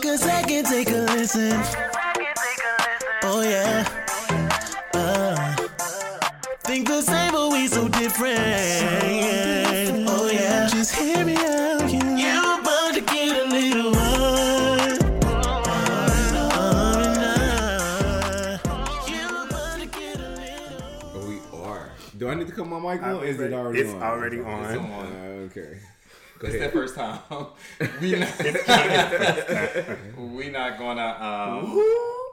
Take a second, take a listen. Oh yeah. Uh, think the same, but we so different. Oh yeah. Just hear me out. You, you about to get a little hard. About to get a little. Oh, we are. Do I need to cut my mic on? Or Is it already it's on? already on. It's on. Uh, okay. Go It's ahead. their first time. we not, we not gonna um,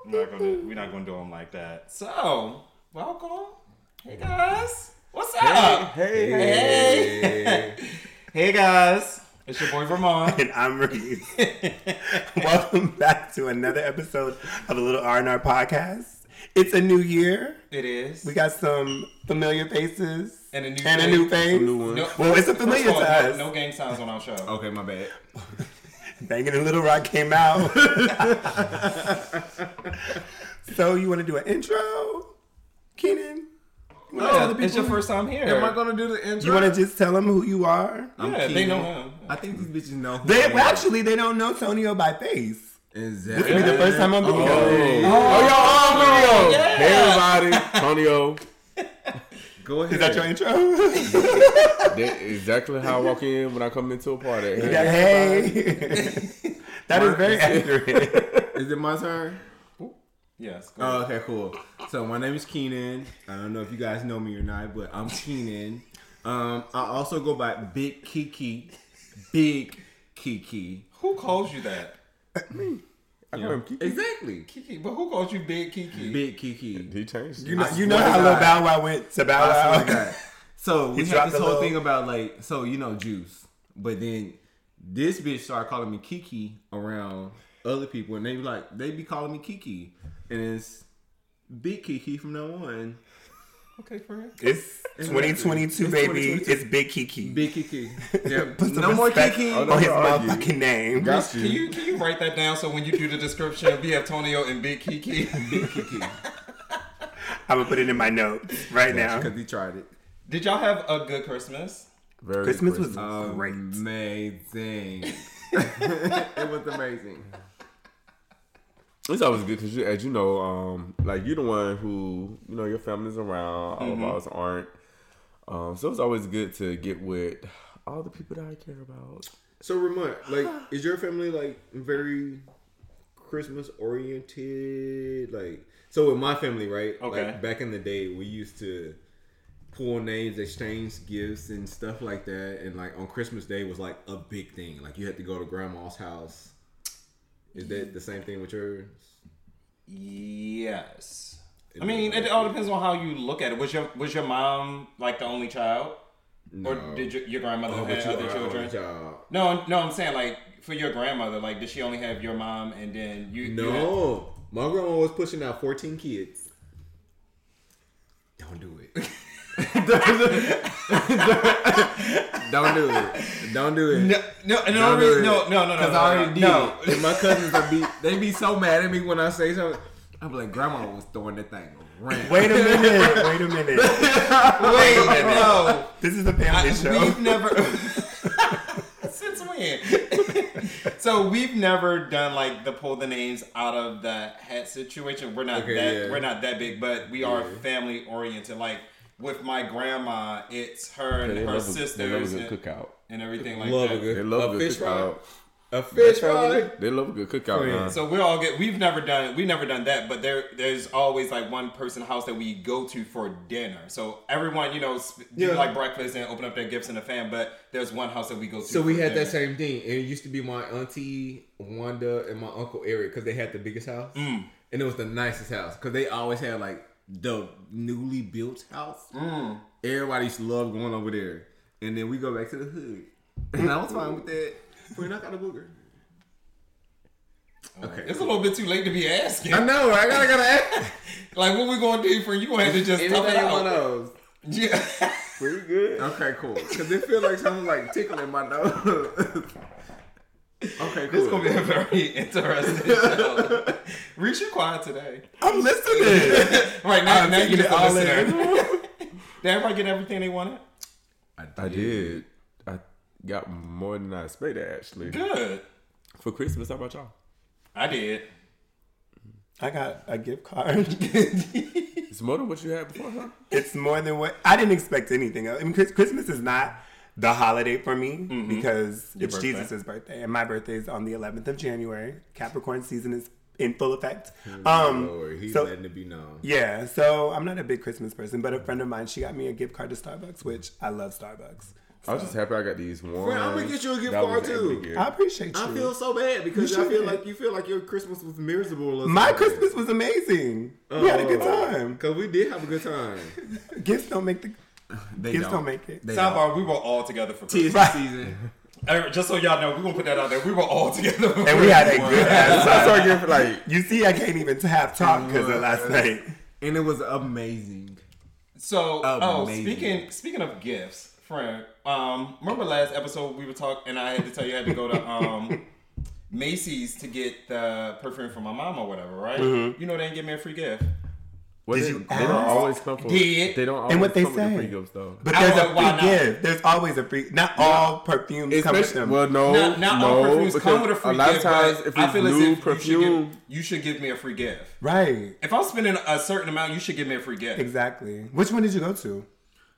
not gonna we're not gonna do them like that. So welcome, hey guys, what's up? Hey, Hey. Hey guys, it's your boy Ramont. And I'm Reese. Welcome back to another episode of a little R&R podcast. It's a new year. It is. We got some familiar faces And a new and a new face. new one. No- Well, it's a familiar all, to no, us. no gang signs on our show. Okay, my bad. Banging in Little Rock came out. so you want to do an intro, Keenan? Yeah, it's your first time here. Am I gonna do the intro? You want to just tell them who you are? I'm yeah, they know him. I think these bitches know. who They I am. actually they don't know Tonio by face. Exactly. This will be the first time I'm video. Oh, y'all on video. Yeah. Hey, everybody. Tonio. Go ahead. Is that your intro? That- exactly how I walk in when I come into a party. Hey, Yeah, hey. that is very accurate. Is it my turn? Yes. go Oh, okay, cool. So my name is Keenan. I don't know if you guys know me or not, but I'm Keenan. Um, I also go by Big Kiki. Big Kiki. Who calls you that? I call him Kiki. Exactly. Kiki, but who calls you Big Kiki? Big Kiki. He changed. You know, you know how to Lil Bow Wow went to Bow Wow. So we He had dropped this whole little- thing about like, so you know, juice. But then this bitch started calling me Kiki around other people, and they be like, they be calling me Kiki, and it's Big Kiki from now on. Okay, friend. It's 2022, It's baby. 2022. It's Big Kiki. Big Kiki. Yeah, Put some no more respect Kiki. On no. his argue. motherfucking name. Got Can you can you write that down so when you do the description, we have Tonio and Big Kiki. Big Kiki. I'm gonna put it in my notes right now. Because he tried it. Did y'all have a good Christmas? Very Christmas was Um, great. Amazing. it was amazing. It's always good because, you, as you know, um, like you're the one who you know your family's around. All of ours aren't. Um, so it's always good to get with all the people that I care about. So Ramont, like, is your family like very Christmas oriented? Like, so with my family, right? Okay. Like back in the day, we used to pull names, exchange gifts, and stuff like that. And like on Christmas Day was like a big thing. Like you had to go to grandma's house. Is that the same thing with yours? Yes. I mean, it all depends on how you look at it. Was your was your mom like the only child, or did your, your grandmother Oh, have other children? No, no, I'm saying like for your grandmother, like did she only have your mom and then you? you had- No, my grandma was pushing out 14 kids. Don't do it. Don't do it. Don't do it. No, no, no, Don't no, do it. no, no, no, no, Cause no, I already did no. it. And my cousins are be they be so mad at me when I say something. I'm like, grandma was throwing that thing around. Wait a minute. Wait a minute. Wait, no. This is a family I- show. We've never. Since when? so we've never done like the pull the names out of the hat situation. We're not Okay, that yeah. we're not that big, but we are Yeah. family oriented. Like with my grandma, it's her and her love, a, they love a sisters good and, cookout. and everything like love that. a good, They love a a fish good fry. cookout. A fish fry. They love a good cookout. Yeah. So we're all get. We've never done. We've never done that. But there, there's always like one person house that we go to for dinner. So everyone, you know, sp- do Yeah. like breakfast and open up their gifts in the fan. But there's one house that we go to. So we had dinner. that same thing, and it used to be my auntie Wanda and my uncle Eric because they had the biggest house, Mm. and it was the nicest house because they always had like the newly built house. Mm. Everybody used to love going over there, and then we go back to the hood, and I was fine with that. We're not got a booger. Okay, It's a little bit too late to be asking. I know. I gotta gotta ask. Like, what we gonna do for you? Gonna have to just tough it Anything one of those. Yeah. Pretty good. Okay, cool. Because it feel like something like tickling my nose. Okay, cool. This gonna be a very interesting show. Reach you quiet today. I'm listening. Right now, I'm now you taking just it all listener. Did everybody get everything they wanted? I did. I got more than I expected actually. Good. For Christmas, how about y'all? I did. I got a gift card. It's more than what you had before, huh? it's more than what I didn't expect anything. I mean, Christmas is not the holiday for me because it's birthday. Jesus' birthday, and my birthday is on the 11th of January. Capricorn season is in full effect. Um, Lord, he's so letting it be known. yeah, so I'm not a big Christmas person, but a friend of mine she got me a gift card to Starbucks, which I love Starbucks. I was just happy I got these ones. Friend, I'ma get you a gift that card, was to too. get. I appreciate you. I feel so bad because You I feel should. like you feel like your Christmas was miserable. My. Christmas was amazing. we had a good time. Because we did have a good time. Gifts don't make the They gifts don't, make it. They Sidebar, we were all together for Tis Christmas. the season. Just so y'all know, we're gonna put that out there. We were all together. For and we had a Christmas. good So I ass started time. getting like You see, I can't even have talk because of last night. And it was amazing. So, oh, Amazing. speaking speaking of gifts, friend, um, remember last episode we were talking, and I had to tell you I had to go to um Macy's to get the perfume for my mom or whatever, right? Mm-hmm. You know they didn't give me a free gift. Well, Did they, you they don't always come for. Did. They don't always And what they come with the say? free gifts though. But there's don't a free not. gift. There's always a free. Not all perfumes come with Especially, them. well, no, Not, not no, all perfumes come with a free a lot gift, of times if I it's feel as new if you should, perfume, give, you should give me a free gift. right. If I'm spending a certain amount, you should give me a free gift. Exactly. Which one did you go to?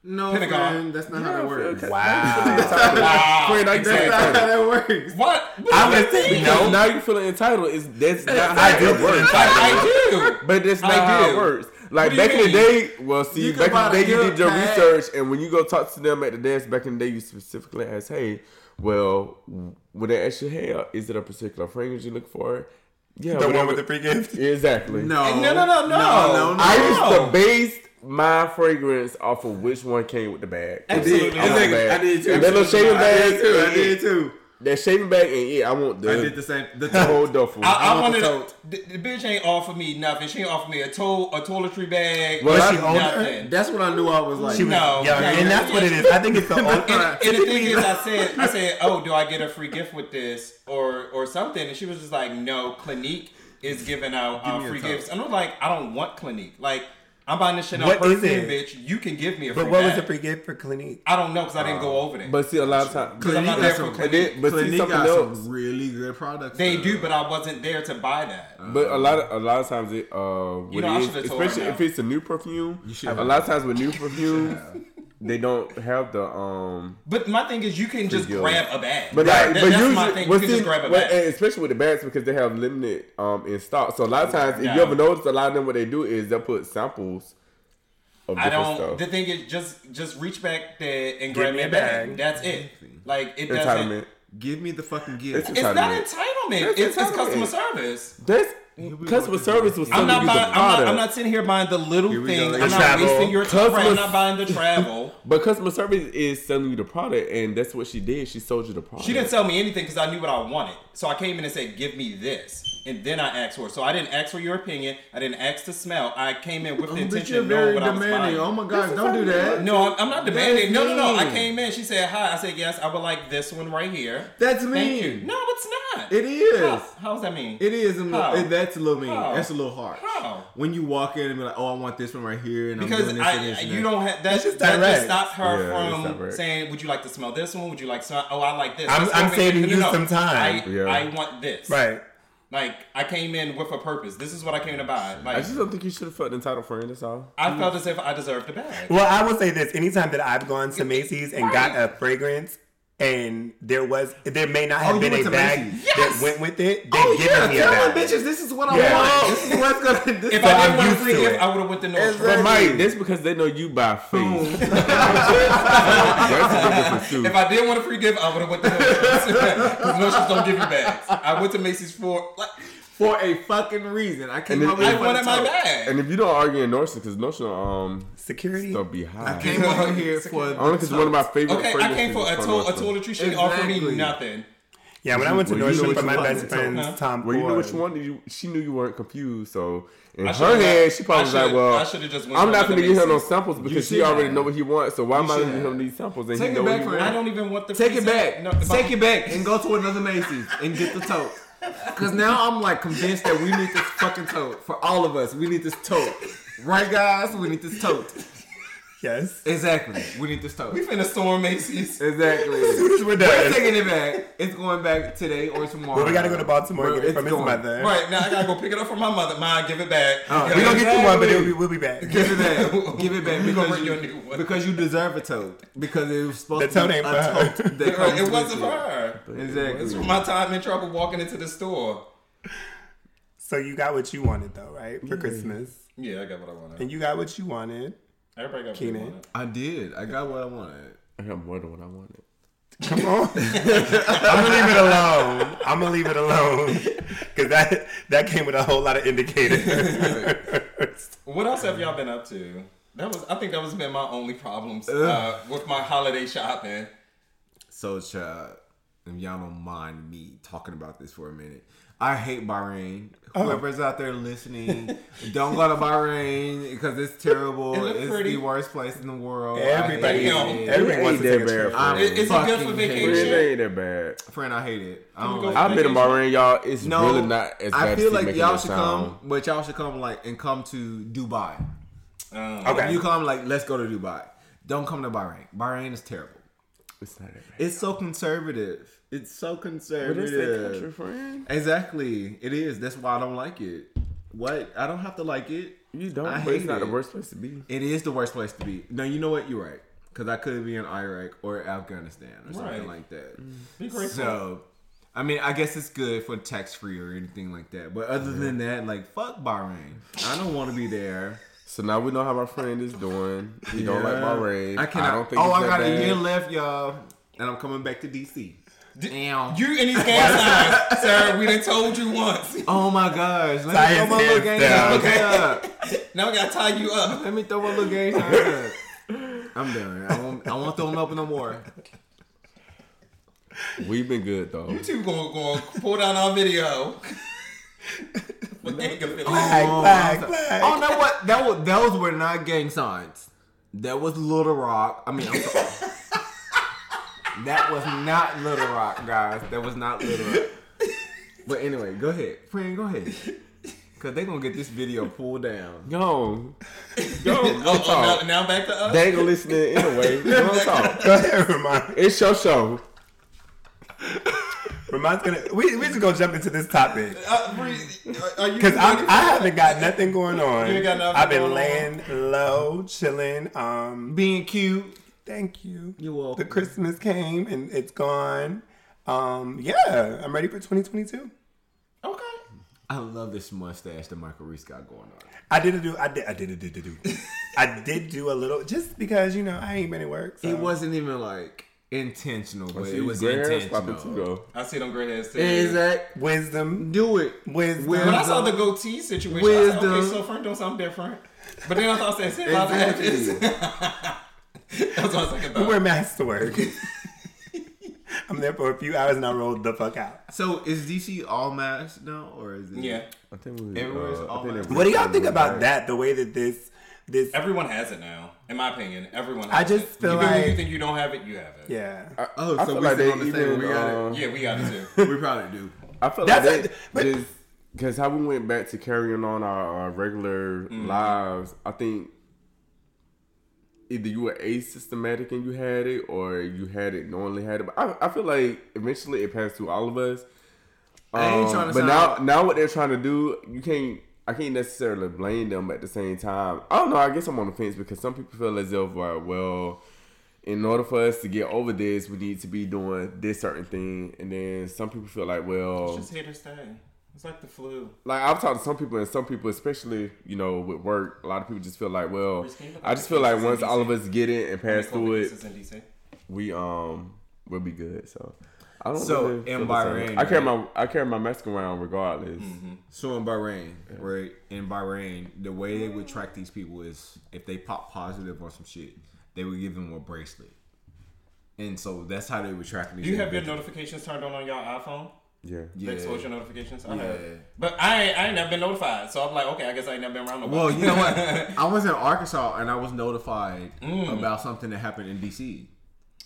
No, Pentagon. friend, that's not how that works. okay. Wow. Wow. Friend, I That's can't not how you. that works. What? I would say no. now you're feeling entitled. Is that's not how it works. I, I do. But that's not I how do. it works. Like What do you back in the day, well, see, You back in the day, you did your pack. research, and when you go talk to them at the desk back in the day, you specifically ask, "Hey, well, when they ask you, hey, uh, is it a particular fragrance you look for?" Yeah, The one with the free gift. exactly. No. No, no, no, no. No, no, no. I used to base my fragrance off of which one came with the bag. Absolutely. I want I did. I did too. And that little shaving I did too. I did too. That shaving bag, and yeah, I want the, I did the same. The the whole duffel. I, I, I want wanted the the, the bitch ain't offer me nothing. She ain't offer me a to- a toiletry bag. Well, Was I- she older? nothing. That's what I knew. I was like. She was No, younger, no, and that's what it is. I think it's the old. And, and the thing is, I said, I said, oh, do I get a free gift with this or or something? And she was just like, no, Clinique is giving out Give uh, free gifts. And I'm like, I don't want Clinique. Like, I'm buying this shit on What is perfume, it? bitch. You can give me a free But what was bag. the free gift for Clinique? I don't know because I didn't go over there. But see, a lot of times, Because I'm not Clinique there got for some- Clinique. and then, but see something got else. some really good products. They though. do, but I wasn't there to buy that. But a lot of a lot of times it uh You know, I it is, told especially now. if it's a new perfume. should A lot of times with new perfumes, they don't have the um. But my thing is, you can just deal. grab a bag. But That- like, that- but that's usually, my thing. You can see, just grab a well, bag. and especially with the bags because they have limited um in stock. So a lot of times, if you ever notice, a lot of them what they do is they'll put samples of I don't. stuff. The thing is, just just reach back there and Give grab me me a a bag. bag. That's it. Like it doesn't. Give me the fucking gift. It's It's not entitlement. entitlement. That's It's, it's entitlement. customer service. That's we go customer with service was I'm selling not you the buying. I'm not, product. I'm not sitting here buying the little Here thing. I'm The not travel. wasting your time. Customer- I'm not buying the travel. But customer service is selling you the product, and that's what she did. She sold you the product. She didn't sell me anything because I knew what I wanted. So I came in and said, "Give me this," and then I asked for it. So I didn't ask for your opinion. I didn't ask to smell. I came in with Oh, the but intention you're of knowing very what I was demanding. buying. Oh my gosh, don't do that. No, I'm, I'm not demanding. No, no, no. I came in. She said hi. I said yes. I would like this one right here. That's Thank you. mean. No, it's not. It is. How, how's that mean? It is a little. How? It, that's a little mean. How? That's a little harsh. How? When you walk in and be like, "Oh, I want this one right here," and I'm because doing this I, and this and you that. don't have that. It's just that just direct. stopped her Yeah, from direct. saying, "Would you like to smell this one? Would you like to smell? Oh, I like this." I'm- Let's I'm go saving in- you some time. I, Yeah. I want this. Right. Like I came in with a purpose. This is what I came to buy. Like I I, just don't think you should have felt entitled, friend. That's all. I felt as if I deserved the bag. Well, I will say this: anytime that I've gone to Macy's and got a fragrance, and there was there may not have Oh, been a bag Macy's? that went with it, they've Oh yeah, me a tell them bitches this is what I Yeah. want. This is what's gonna. This If I what didn't want a free gift. I would have went to Nordstrom. But Exactly. Mike, that's because they know you by faith. that's a big difference too. If I didn't want a free gift, I would have went to Nordstrom. Because Nordstrom's don't give you bags. I went to Macy's for like for a fucking reason. I came And over it- here I for wanted the my tote. bag. and if you don't argue in Nordstrom, because Nordstrom um Security. stuff be high. I came over here for Only because it's one of my favorite. Okay, I came for a, fragrances to- a from Nordstrom. toiletry. She didn't offer me nothing. Yeah, when I went to Well, you know Nordstrom what for my want. best friend Huh? Tom Well, you know Ford. which one? You, she knew you weren't confused, so in her head, she probably I was like, "Well, I should've just went I'm not going to give her no samples because she already have. know what he wants. So why am I should giving him these samples and Take he it know back, what he friend. I don't even want the Take it back. No, Take it back and go to another Macy's and get the tote. Cause now I'm like convinced that we need this fucking tote for all of us. We need this tote, right, guys? We need this tote. Yes. Exactly. We need this toast. We finna storm Macy's. Exactly. We're We're done. taking it back. It's going back today or tomorrow. Well, we gotta go to Baltimore and get it it's from his going. mother. Right now, I gotta go pick it up from my mother. Mine, give it back. Oh, We gonna get you one, but it'll be, we'll be back. Give it back. Give it back because bring you, you a new one. because you deserve a tote. Because it was supposed The to be a tote comes it wasn't for her. Exactly. It's for my time in trouble walking into the store. So you got what you wanted though, right? For Christmas. Yeah, I got what I wanted. And you got what you wanted. Everybody got what Keenan. they wanted. I did. I got what I wanted. I got more than what I wanted. Come on. I'm gonna leave it alone. I'm gonna leave it alone. Cause that that came with a whole lot of indicators. What else have y'all been up to? That was, I think that was been my only problems uh, with my holiday shopping. So, child, if y'all don't mind me talking about this for a minute, I hate Bahrain. Oh. Whoever's out there listening, don't go to Bahrain because it's terrible. It it's pretty. the worst place in the world. Everybody, I hate Damn. it. everybody It wants to ain't take a that bad, I'm Is- is it good for vacation? It it. ain't that bad. Friend, I hate it. I don't like I've been to vacation? Bahrain, y'all. It's No, really not as bad I feel like y'all should sound. come, but y'all should come like and come to Dubai. Um, Okay. If you come like, let's go to Dubai. Don't come to Bahrain. Bahrain is terrible. It's not that. It's so conservative. It's so But it's conservative. that country, friend. Exactly. It is. That's why I don't like it. What? I don't have to like it. You don't, I but it's not it. the worst place to be. It is the worst place to be. No, you know what? You're right. Because I could be in Iraq or Afghanistan or something Right. like that. Mm. Be grateful. So, I mean, I guess it's good for tax free or anything like that. But other than that, like, fuck Bahrain. I don't want to be there. So now we know how my friend is doing. He don't like Yeah. Bahrain. I cannot. don't think oh, it's I got bad. a year left, y'all. And I'm coming back to DC. Damn. You and these gang signs, sir. We done told you once. Oh my gosh. Let Tie me throw his my little hands game down. sign up. Now we gotta tie you up. Let me throw my little game sign up. I'm done. I won't, I won't throw them up no more. We've been good though. You two gonna, gonna pull down our video. For gang Oh, flag, I'm flag. Oh, no, what? That was, those were not gang signs. That was Little Rock. I mean, I'm sorry. that was not Little Rock, guys. That was not Little Rock. But anyway, go ahead. Friend, go ahead. Because they going to get this video pulled down. Go, go, Oh, go oh, talk. now, now back to us. They ain't gonna listen anyway. Go talk. Go ahead, Ramont. It's your show. Ramont's gonna. We we just gonna jump into this topic Uh, Bree, are- are you because ready for I haven't got nothing going on. You ain't got nothing I've been going on? laying low, chilling. Um, Being cute. thank you. You're welcome. The Christmas came and it's gone. Um, yeah, I'm ready for 2022. Okay. I love this mustache that Michael Reese got going on. I did do. I did. I did. I did. do. I did do a little just because you know I ain't been at work. So. It wasn't even like intentional, but it was gray hair's popping intentional. I see them gray hairs too. Exact. wisdom. Do it. Wisdom. When I saw the goatee situation, I said, okay, Wisdom. so friend doing something different. But then I thought, say, say about that. Exactly. That's what I was thinking about. wear masks to work. I'm there for a few hours and I rolled the fuck out. So is DC all masked now, or is it? Yeah. I think we. Everywhere's Uh, I all think right. What do y'all think about that? The way that this, this, Everyone has it now, in my opinion. Everyone has I just it. feel Even when you think you don't have it, you have it. yeah. I, Oh, I so feel we like sit they on the same- even. we got it. uh, Yeah, we got it too. we probably do. I feel That's like a- that just because how we went back to carrying on our, our regular Mm-hmm. lives. I think either you were asystematic and you had it, or you had it knowingly had it. But I, I feel like eventually it passed through all of us. I ain't Um, trying to but sound- now, now what they're trying to do, you can't. I can't necessarily blame them at the same time. I don't know. I guess I'm on the fence because some people feel as if, like, well, in order for us to get over this, we need to be doing this certain thing, and then some people feel like, well, it's Just here to stay. It's like the flu. like I've talked to some people, and some people, especially you know with work, a lot of people just feel like, well, Chris, can you look I just feel like once all of us get it and pass through it, we um we'll be good. So I don't. So, really in feel the same. Bahrain, I carry right? my I carry my mask around regardless. Mm-hmm. So in Bahrain, right? In Bahrain, the way they would track these people is if they pop positive or some shit, they would give them a bracelet. And so that's how they would track these. Do you have your notifications turned on on your iPhone? Yeah. The Yeah. exposure notifications? I Yeah. have. But I ain't, I ain't never been notified. So I'm like, okay, I guess I ain't never been around nobody. Well, you know what? I was in Arkansas and I was notified Mm. about something that happened in DC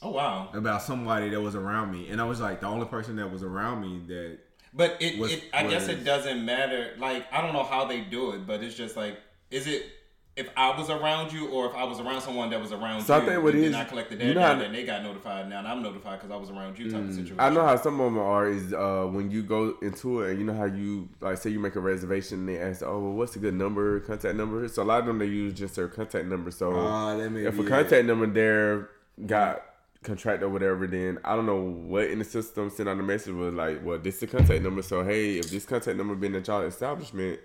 oh, wow. about somebody that was around me, and I was like the only person that was around me that. But it, Was- it I guess it doesn't matter. Like, I don't know how they do it, but it's just like, is it if I was around you, or if I was around someone that was around So I you, think what and it then is- I collected you their know how- data, and they got notified. Now and I'm notified because I was around you, type of situation. I know how some of them are is uh, when you go into it and you know how you like say you make a reservation and they ask oh well, what's a good number contact number so a lot of them they use just their contact number so that may if be a it. contact number there got contract or whatever then I don't know what in the system sent out the message was like well this is the contact number so hey if this contact number been at y'all establishment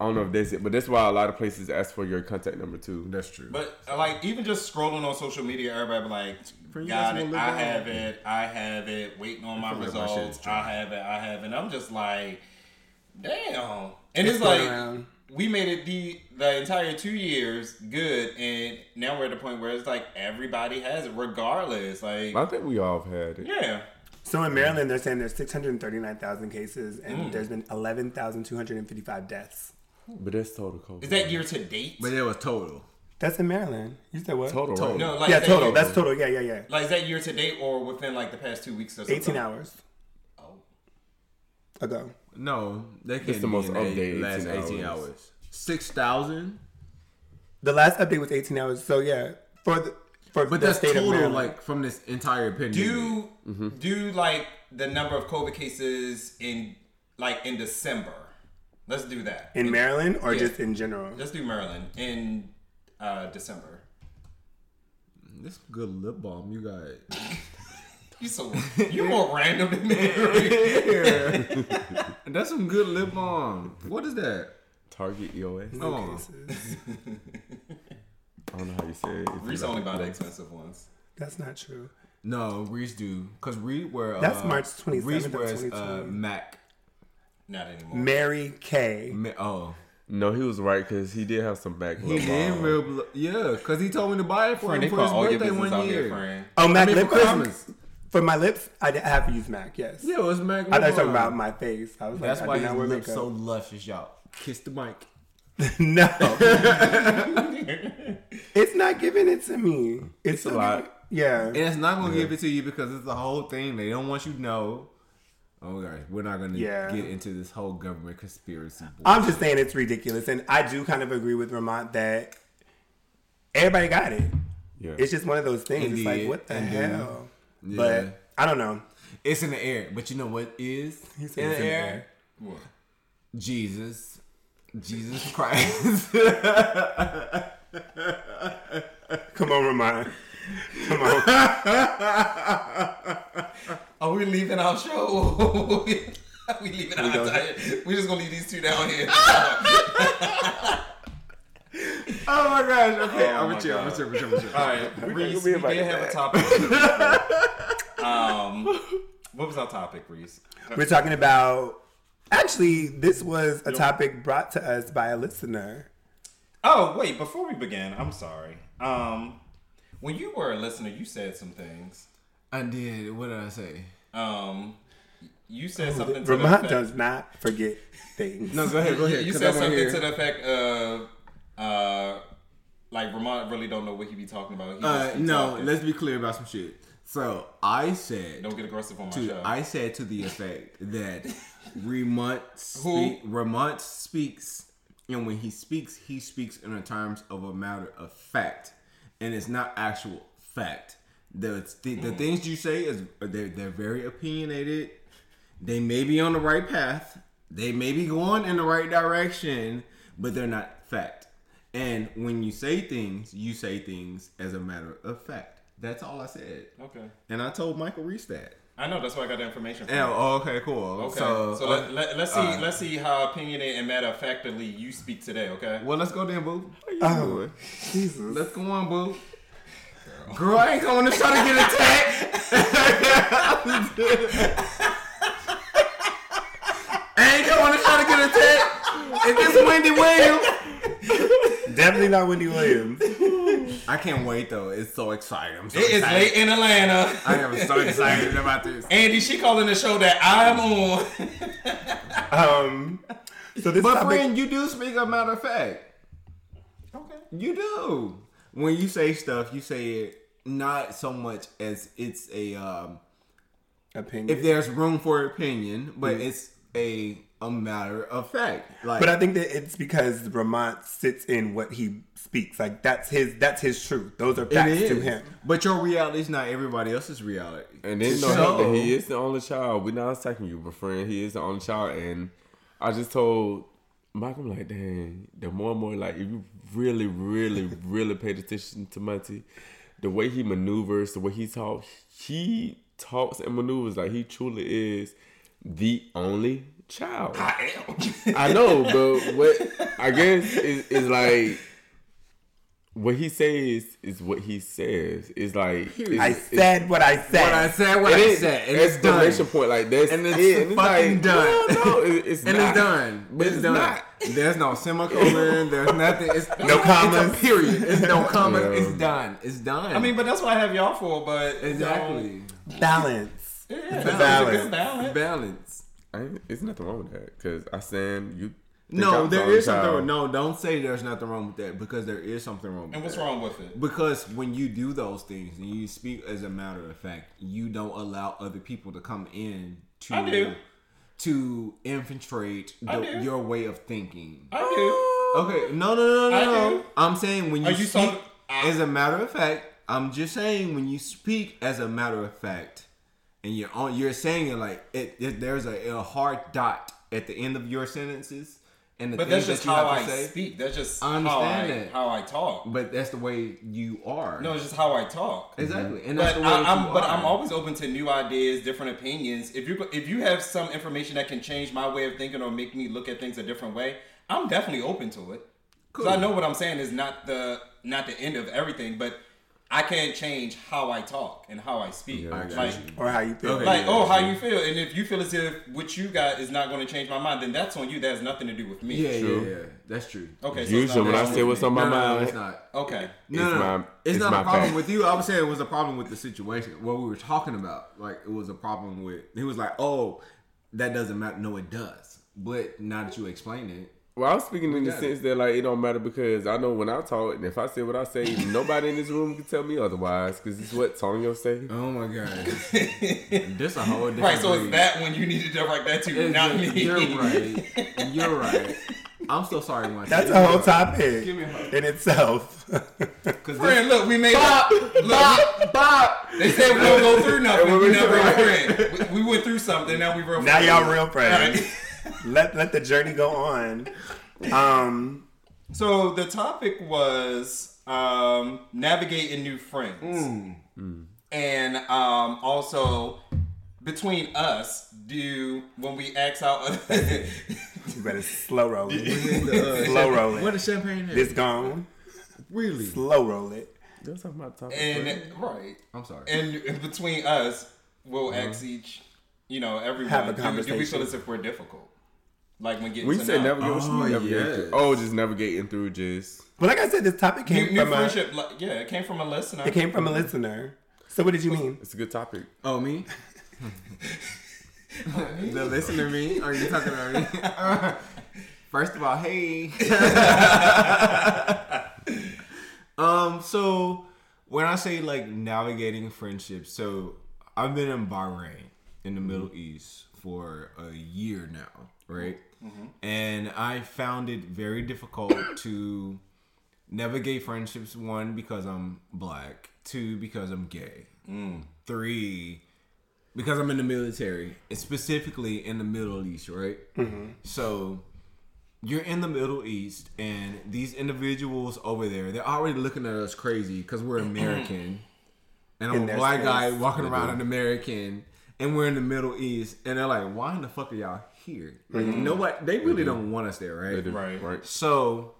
I don't know if that's it but that's why a lot of places ask for your contact number too That's true. But uh, like even just scrolling on social media, everybody be like, you "Got it, I have on? it, I have it, waiting on my feel like my results, I have it, I have it." And I'm just like, "Damn!" And it's, It's like around. We made it the the entire two years good, and now we're at the point where it's like everybody has it, regardless. Like, I think we all have had it yeah, So in Maryland, they're saying there's 639,000 cases and hmm. there's been 11,255 deaths. but that's total COVID is that year to date? but it was total. That's in Maryland. You said what? total, Total. no, like yeah, that total. year- That's total. Yeah, yeah, yeah. like is that year to date or within like the past two weeks or something? 18 hours Oh. ago. No, they can't the most updated last 18 18 hours. hours. Six thousand. The last update was 18 hours. So yeah, for the for But the that's state of total, Maryland. like from this entire pandemic. do Mm-hmm. do like the number of COVID cases in like in December. Let's do that. in Maryland or Yeah. just in general. Let's do Maryland in uh, December. this good lip balm you got. You so you more random than me. That's some good lip balm. What is that? Target EOS Oh, I don't know how you say it. If you Reese only buy the expensive ones. That's not true. no, Reese do because Reese wear. That's uh, March 27th Reese of wears uh, Mac. Not anymore. Mary Kay. Ma- oh, No, he was right because he did have some back. he did real. bl- Yeah, because he told me to buy it for Friend, him for his birthday one year. friend. Oh, Mac I mean, lip for? Christmas. For my lips, I d- have used Mac. Yes. Yeah, it was Mac. I thought you lip were talking about my face. I was That's like, why I his do not wear lips makeup. so luscious, y'all. Kiss the mic. no, oh. it's not giving it to me. It's, a still lot. giving- Yeah. And it's not gonna give it to you because it's the whole thing. They don't want you to know. Oh gosh, we're not gonna Yeah. get into this whole government conspiracy. I'm just saying it's ridiculous, and I do kind of agree with Ramont that everybody got it. Yeah. It's just one of those things. It's like, what the Indeed. hell? Yeah. But I don't know. It's in the air, but you know what is He in the, in the air? air. What? Jesus, Jesus Christ. Come on, Ramont. Come on. Are we leaving our show? we leaving our don't- entire. We just gonna leave these two down here. oh my gosh. Okay, Oh I'm my gonna. I'm gonna chill. I'm gonna chill. All right, Reese, be we did have a topic. what was our topic, Reese? We're talking about. Actually, this was a topic brought to us by a listener. Oh wait, before we begin, I'm sorry. Um, when you were a listener, you said some things. I did. What did I say? Um, you said something. To the Vermont effect, does not forget things. No, go ahead. Go You, ahead. you 'cause said I wanna something hear. to the effect of, uh, like Ramont really don't know what he be talking about. He Uh, be no, talking. let's be clear about some shit. So I said don't get aggressive on my to show. I said to the effect that Ramont speak, Ramont speaks, and when he speaks, he speaks in the terms of a matter of fact, and it's not actual fact. The the, the mm. things you say is they're they're very opinionated. They may be on the right path. They may be going in the right direction, but they're not fact. And when you say things, you say things as a matter of fact. That's all I said. okay, And I told Michael Reese that. I know that's where I got the information from. Yeah, oh, okay, cool. Okay, So, so, uh, let, let, let's see. uh, let's see how opinionated and matter of factly you speak today. Okay. well, let's go then, boo. Oh, Jesus. Let's go on, boo. Girl, I ain't going to try to get attacked. I ain't going to try to get attacked. Is this Wendy Williams? Definitely not Wendy Williams. I can't wait though. It's so exciting. I'm so It is excited. late in Atlanta. I am so excited about this. Andy, she calling the show that I'm on. Um, so this But topic, friend, you do speak a matter of fact. okay. You do. When you say stuff, you say it not so much as it's a um, opinion. if there's room for opinion, but it's a a matter of fact. Like, But I think that it's because Ramont sits in what he speaks. Like that's his that's his truth. Those are facts to him. But your reality is not everybody else's reality. And then know So- that he is the only child. We're not attacking you, but friend, he is the only child. And I just told Mike, I'm like, dang, the more and more, like, if you really, really, really paid attention to Monty, the way he maneuvers, the way he talks, he talks and maneuvers like he truly is the only child. I am. I know, but what I guess is, is like what he says is what he says. It's like it's, I it's- said what I said. What I said, what it I is said, and it's done. exclamation point like that's And it's it. And fucking like, done. No, no, it- it's and not. it's done. But it's, it's done. not. There's no semicolon. There's nothing. It's No commas. It's a period. It's no commas. Yeah. It's done. It's done. I mean, but that's what I have y'all for. But you know, exactly. Balance. Yeah, It's it's a a balance. balance. Balance. I it's nothing wrong with that because I stand you. No, I'm the there only is something. wrong- No, don't say there's nothing wrong with that because there is something wrong. With And what's that. wrong with it? Because when you do those things and you speak as a matter of fact, you don't allow other people to come in to I do. to infiltrate I the, do. your way of thinking. I do. Okay, no, no, no, no, I no. do. I'm saying when you, Are you speak so- I- as a matter of fact. I'm just saying when you speak as a matter of fact, and you're on, you're saying it like it, it- there's a, a hard dot at the end of your sentences, and the But that's just that you how have I to say. speak. That's just I understand how I, that. how I talk. But that's the way you are. No, it's just how I talk. exactly, and that's But the way I, I'm, you but. I'm always open to new ideas, different opinions. If you if you have some information that can change my way of thinking or make me look at things a different way, I'm definitely open to it. Because I know what I'm saying is not the not the end of everything, but I can't change how I talk and how I speak. Yeah, I got like. Or how you feel. Okay. like, Yeah, oh, how you feel, and if you feel as if what you got is not going to change my mind, then that's on you. That has nothing to do with me. Yeah, True. yeah, yeah. That's true. Okay. So Usually when I say what's on my no, no, no, mind, it's not. Okay. No, It's no, my- it's, it's not my a problem fact. with you. I was saying it was a problem with the situation. What we were talking about, like it was a problem with. He was like, "Oh, that doesn't matter." No, it does. But now that you explain it, Well, I was speaking in the got sense that like it don't matter because I know when I talk and if I say what I say, nobody in this room can tell me otherwise because it's what Tonio say. oh my god, this a whole different. Right. So it's that when you need to direct that to, It's- not me. You're right. You're right. I'm so sorry, Monty. That's a whole topic Give me a hug. in itself. Because Friend, look, we made up. Look, Bob, Bob. they said we don't go through nothing. We we not were real right. friend. We, we went through something. Now we real. now friends. y'all real friends. Right. let let the journey go on. Um, So the topic was um, navigating new friends, and um, also between us, do when we ask out. Other, you better slow roll it. Slow roll What it. is champagne? At? This gone. really? Slow roll it. That's talking about topic. and right, I'm sorry. and between us, we'll ask each, you know, everyone. Have a do, do we conversation. feel as if we're difficult? Like when getting when to you say know. navigate, what you mean Oh, navigating yes. through? Oh, just navigating through just. But like I said, this topic came new from a friendship, like, yeah, it came from a listener. it came from a listener. So what did you mean? It's a good topic. Oh, me? the listener, me? Are you talking about me? First of all, hey. um, so when I say like navigating friendships, so I've been in Bahrain in the Middle East for a year now, right? Mm-hmm. And I found it very difficult to navigate friendships. One, because I'm black. Two, because I'm gay. Three, because I'm in the military, specifically in the Middle East, right? So you're in the Middle East, and these individuals over there, they're already looking at us crazy because we're American, and I'm a black space. guy walking around an American, and we're in the Middle East, and they're like, "Why in the fuck are y'all here?" Like, nobody, they really don't want us there, They right? do, Right. Right. So,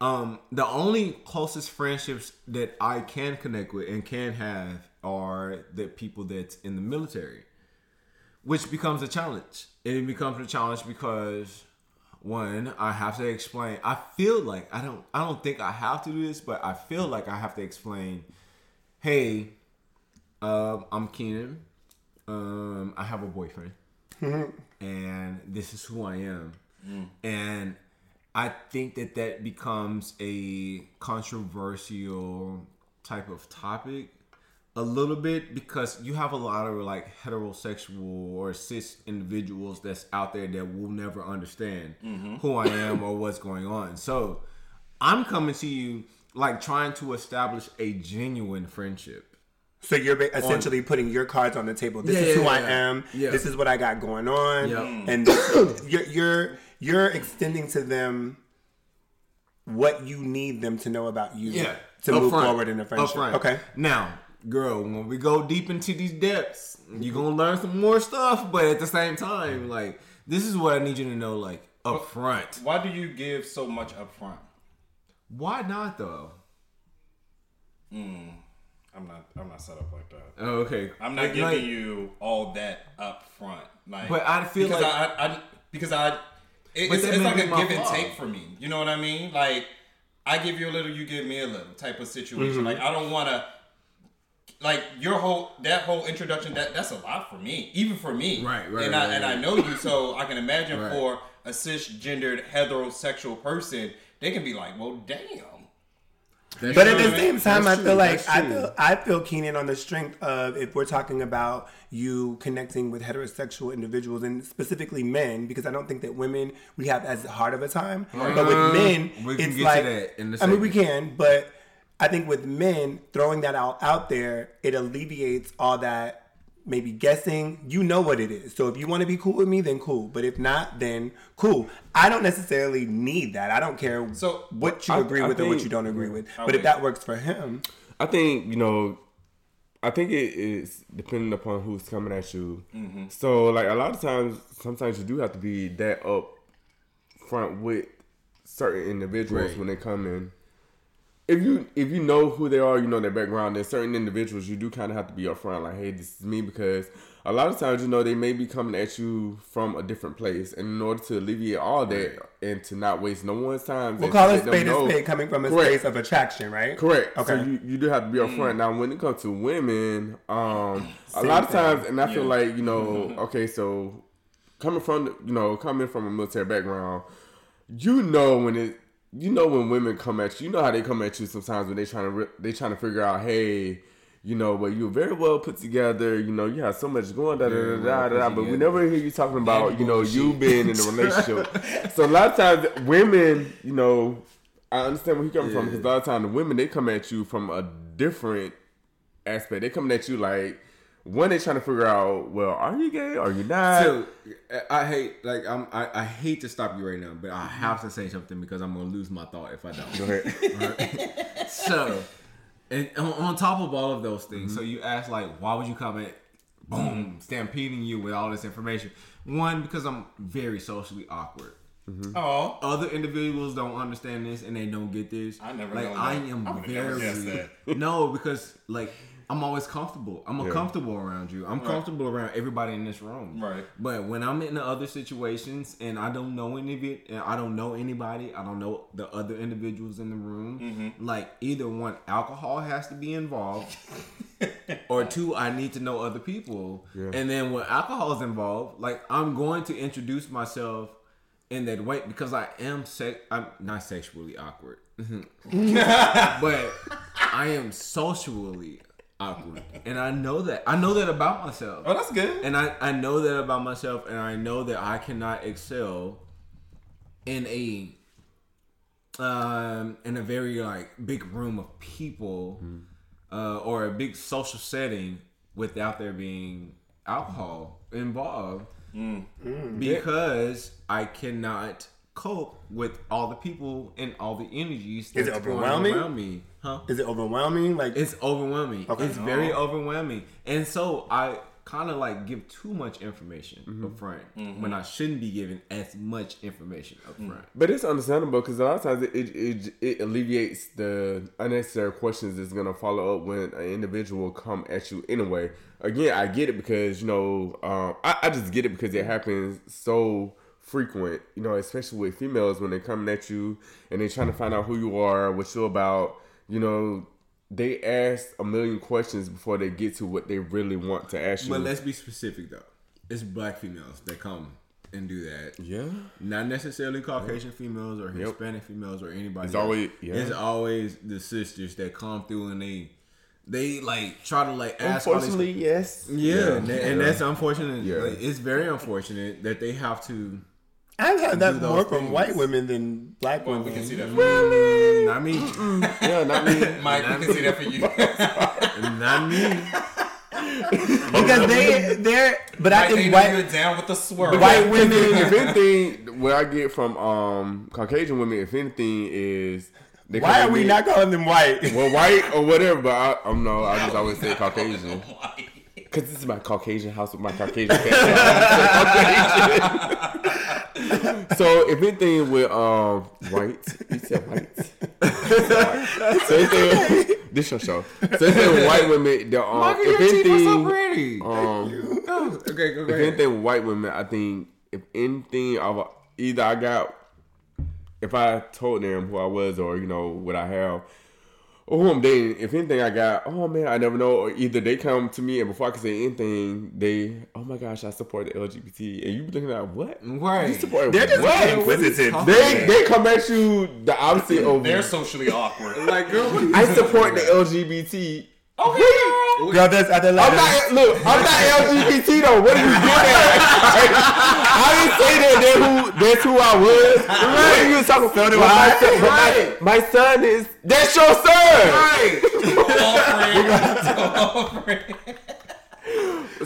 um, the only closest friendships that I can connect with and can have are the people that's in the military, which becomes a challenge. And it becomes a challenge because one, I have to explain. I feel like I don't. I don't think I have to do this, but I feel like I have to explain. Hey, um, I'm Keenan. Um, I have a boyfriend, and this is who I am. Mm. And I think that that becomes a controversial type of topic a little bit because you have a lot of like heterosexual or cis individuals that's out there that will never understand mm-hmm. who I am or what's going on. So I'm coming to you like trying to establish a genuine friendship. So you're ba- essentially putting your cards on the table. This Yeah, is yeah, who I yeah. am. Yeah. This is what I got going on. Yeah. Mm. And you're you're you're extending to them what you need them to know about you to up move front. forward in a Up friendship. Okay. Now, girl, when we go deep into these depths, you're gonna learn some more stuff. But at the same time, like this is what I need you to know, like up front. Why do you give so much up front? Why not though? Mm. I'm not. I'm not set up like that. Oh, okay. I'm not Like- giving like- you all that up front. Like, But I feel because like- I, I, because I, it, it's, it's like a give and take for me. You know what I mean? Like, I give you a little, you give me a little type of situation. Mm-hmm. Like, I don't want to. Like your whole that whole introduction that that's a lot for me, even for me. Right, right, And I right, and I know you, so I can imagine for a cisgendered heterosexual person, they can be like, well, damn. That's But at the same time, That's I true. feel like I feel I feel Keenan on the strength of if we're talking about you connecting with heterosexual individuals and specifically men, because I don't think that women we have as hard of a time. But with mm-hmm. men, we can it's like that in a I mean we can, but I think with men throwing that out out there, it alleviates all that maybe guessing. You know what it is. So if you want to be cool with me, then cool. But if not, then cool. I don't necessarily need that. I don't care So, what you I- agree I with or what you don't agree with. I But if that works for him, I think you know. I think it is depending upon who's coming at you. Mm-hmm. So like a lot of times, sometimes you do have to be that up front with certain individuals Right. when they come in. If you if you know who they are, you know their background. Then certain individuals, you do kind of have to be upfront, like, "Hey, this is me," because a lot of times, you know, they may be coming at you from a different place, and in order to alleviate all that and to not waste no one's time, we'll call to it let them spade a spade coming from a Correct. space of attraction, right? Correct. Okay. So you, you do have to be upfront. Now, when it comes to women, um, a Same lot of thing. times, and I feel like you know, okay, so coming from you know coming from a military background, you know when it, you know when women come at you, you know how they come at you sometimes when they trying to re- they trying to figure out, hey. You know, but you're very well put together. You know, you have so much going, da da da well da da. But we never hear you talking about, you know, you being in a relationship. so a lot of times, women, you know, I understand where he coming from because a lot of times the women they come at you from a different aspect. They coming at you like when they trying to figure out, well, are you gay? Are you not? So I hate like I'm I, I hate to stop you right now, but I mm-hmm. have to say something because I'm gonna lose my thought if I don't. Go ahead. so, and on, on top of all of those things, so mm-hmm. you ask like, why would you come at, boom, stampeding you with all this information? One, because I'm very socially awkward. Oh, Other individuals don't understand this and they don't get this. I never like I am I would've very guessed no because like I'm always comfortable. I'm Yeah. comfortable around you. I'm comfortable around everybody in this room. Right. But when I'm in the other situations and I don't know any of it, and I don't know anybody, I don't know the other individuals in the room. Mm-hmm. Like either one, alcohol has to be involved, or two, I need to know other people. Yeah. And then when alcohol is involved, like I'm going to introduce myself in that way because I am sex. I'm not sexually awkward, but I am socially awkward, and I know that. I know that about myself. oh, that's good. And I, I know that about myself, and I know that I cannot excel in a um in a very like big room of people uh, or a big social setting without there being alcohol involved because I cannot cope with all the people and all the energies Is it overwhelming? around me. Huh? Is it overwhelming? Like It's overwhelming. Okay. It's very oh. overwhelming. And so I kind of like give too much information mm-hmm. up front mm-hmm. when I shouldn't be giving as much information up front. Mm. But it's understandable because a lot of times it, it, it, it alleviates the unnecessary questions that's gonna follow up when an individual come at you anyway. Again, I get it because you know um, I, I just get it because it happens so frequent. You know, especially with females when they're coming at you and they're trying to find out who you are, what you're about. You know, they ask a million questions before they get to what they really want to ask you. But let's be specific though. It's black females that come and do that. yeah. Not necessarily Caucasian females or Hispanic females or anybody. It's else. always- yeah. It's always the sisters that come through and they they like try to like ask all these Unfortunately, yes. yeah, and, and that's unfortunate. Yeah. Like, it's very unfortunate that they have to. I've had that Do those more from things. white women than black Well, women. we can see that. For Mm, Not me. Yeah, not me. Mike, we can see that for you. Not me. because they they're but I Mike, they think white you're down with the swerve. white women, women if anything, what I get from um Caucasian women, if anything, is they why come are we in- not calling them white? well white or whatever? But I, I'm no, I just always say Caucasian because this is my Caucasian house with my Caucasian family. So if anything with um white, you said white. so anything, this your show. So anything with white women, the um, Michael, if your teeth are so anything, pretty. um. Oh, okay, go If ahead. anything with white women, I think if anything, I either I got, if I told them who I was or you know what I have, or who I'm dating. If anything, I got, oh man, I never know. Or either they come to me and before I can say anything, they, oh my gosh, I support the LGBT, and you be looking at what? Right. You support They're just what? inquisitive. They they come at you the opposite of They're socially awkward. Like, girl, what are you I support the? LGBT. Okay, girl. Girl, that's other I'm not look. I'm not LGBT though. What are you getting at? I didn't say that. That who that's who I was. What are you talking about? do my, I. son, but my, my son is that's your son. All friends.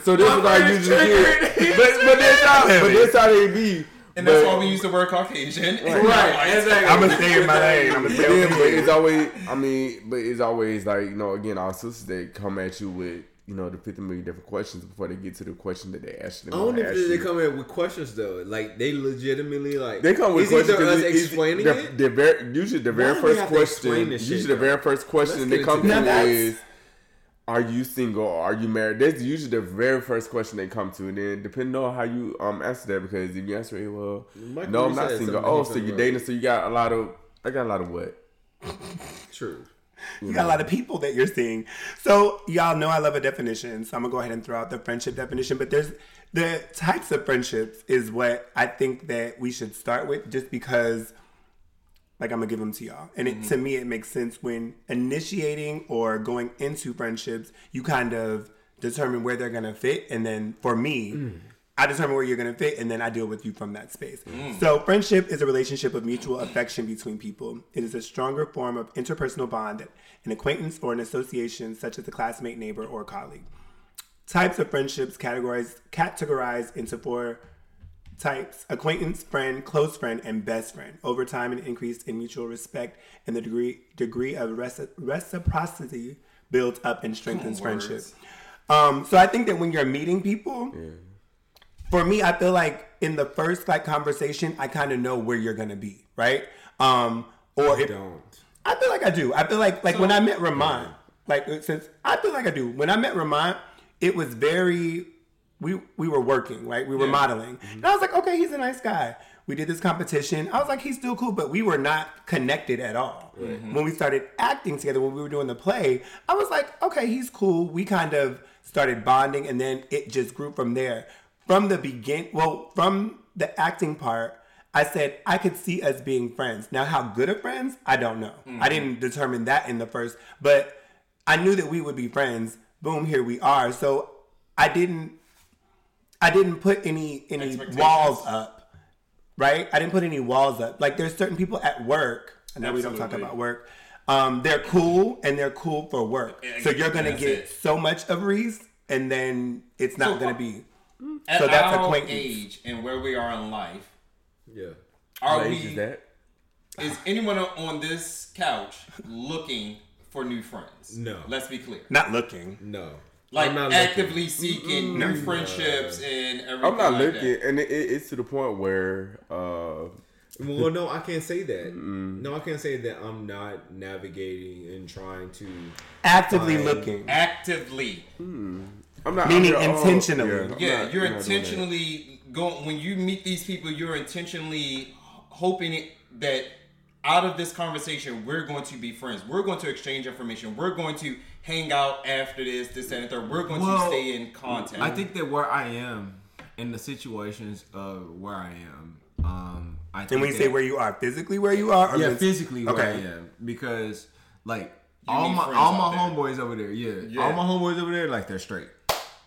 So this is what I usually get. But but that's how but that's how they be. And that's But- why we use the word Caucasian. Right, exactly. I'm gonna stay in my lane. I'm gonna But stay then, over but it's always, I mean, but it's always like, you know, again, our sisters, they come at you with, you know, the 50 million different questions before they get to the question that they ask them. I don't know if they come in with questions though. Like they legitimately like They come with it's questions. either us 'cause it- explaining the, it. The very, usually the very Why do we first have to explain question. shit, Usually the very first question they come to is. "Are you single? or Are you married?" That's usually the very first question they come to, and then depending on how you um answer that, because if you answer it, well, Michael, no, I'm not single. Oh, so you're dating? So you got a lot of. I got a lot of what? True. You got a lot of people that you're seeing. So y'all know I love a definition. So I'm gonna go ahead and throw out the friendship definition. But there's the types of friendships is what I think that we should start with, just because. Like I'm gonna give them to y'all, and it, mm-hmm. to me it makes sense when initiating or going into friendships, you kind of determine where they're gonna fit, and then for me, mm. I determine where you're gonna fit, and then I deal with you from that space. So friendship is a relationship of mutual affection between people. It is a stronger form of interpersonal bond, than an acquaintance or an association, such as a classmate, neighbor, or colleague. Types of friendships categorized categorized into four types acquaintance friend close friend and best friend over time an increase in mutual respect and the degree degree of reci- reciprocity builds up and strengthens friendship um, so i think that when you're meeting people for me i feel like in the first like conversation i kind of know where you're gonna be right um, or if, Don't. I feel like I do. I feel like like when I met Ramont, like uh, since I feel like I do. When I met Ramont, it was very we we were working, right? We were modeling. Mm-hmm. And I was like, okay, he's a nice guy. We did this competition. I was like, he's still cool, but we were not connected at all. Mm-hmm. When we started acting together, when we were doing the play, I was like, okay, he's cool. We kind of started bonding, and then it just grew from there. From the begin, well, from the acting part, I said I could see us being friends. Now, how good of friends, I don't know. I didn't determine that in the first, but I knew that we would be friends. Boom, here we are. So I didn't, I didn't put any any walls up, right? I didn't put any walls up. Like there's certain people at work. I know we don't talk about work. Um, they're cool and they're cool for work. Yeah, So you're gonna get it. so much of Reese, and then it's not So- gonna be. At So that's our acquaintance. age and where we are in life, Yeah. are What we? age is that? Is anyone on this couch looking for new friends? No. Let's be clear. Not looking. No. Like I'm not looking. actively seeking new friendships and everything. I'm not like looking, That. and it, it, it's to the point where uh, Well, no, I can't say that. No, I can't say that I'm not navigating and trying to. Actively Fine. looking. Actively. I'm not Meaning I'm not- oh, intentionally. I'm Yeah, not- you're I'm not doing that. intentionally going when you meet these people. You're intentionally hoping it, that out of this conversation, we're going to be friends. We're going to exchange information. We're going to hang out after this, this, that, and third. We're going to stay in contact. I think that where I am in the situations of where I am, um, I think And when you say where you are, physically where you are? Or yeah, men- physically where Okay. I am because like all my all my there. homeboys over there, yeah. Yeah. all my homeboys over there, like they're straight.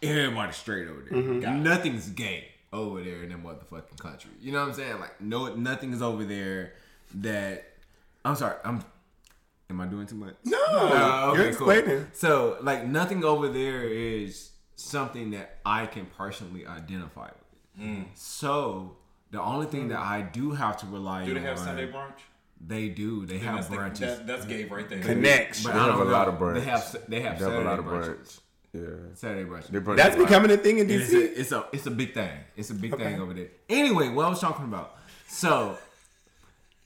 Everybody's straight over there. Mm-hmm. Nothing's gay over there in that motherfucking country. You know what I'm saying? Like no, nothing is over there that. I'm sorry. I'm. Am I doing too much? No, Oh, you're okay, cool. explaining. So, like, nothing over there is something that I can personally identify with. Mm. So, the only thing that I do have to rely on. Do on. they have Sunday brunch? They do. They have That's, the, brunches. that, that's gay right there. Connection. but They I have don't a know. lot of brunch. They have. They have. They have a lot of brunches. brunch. Yeah. Saturday brunches. Brunch That's becoming a thing in It's DC. a, it's a it's a big thing. It's a big thing over there. Anyway, what I was talking about. So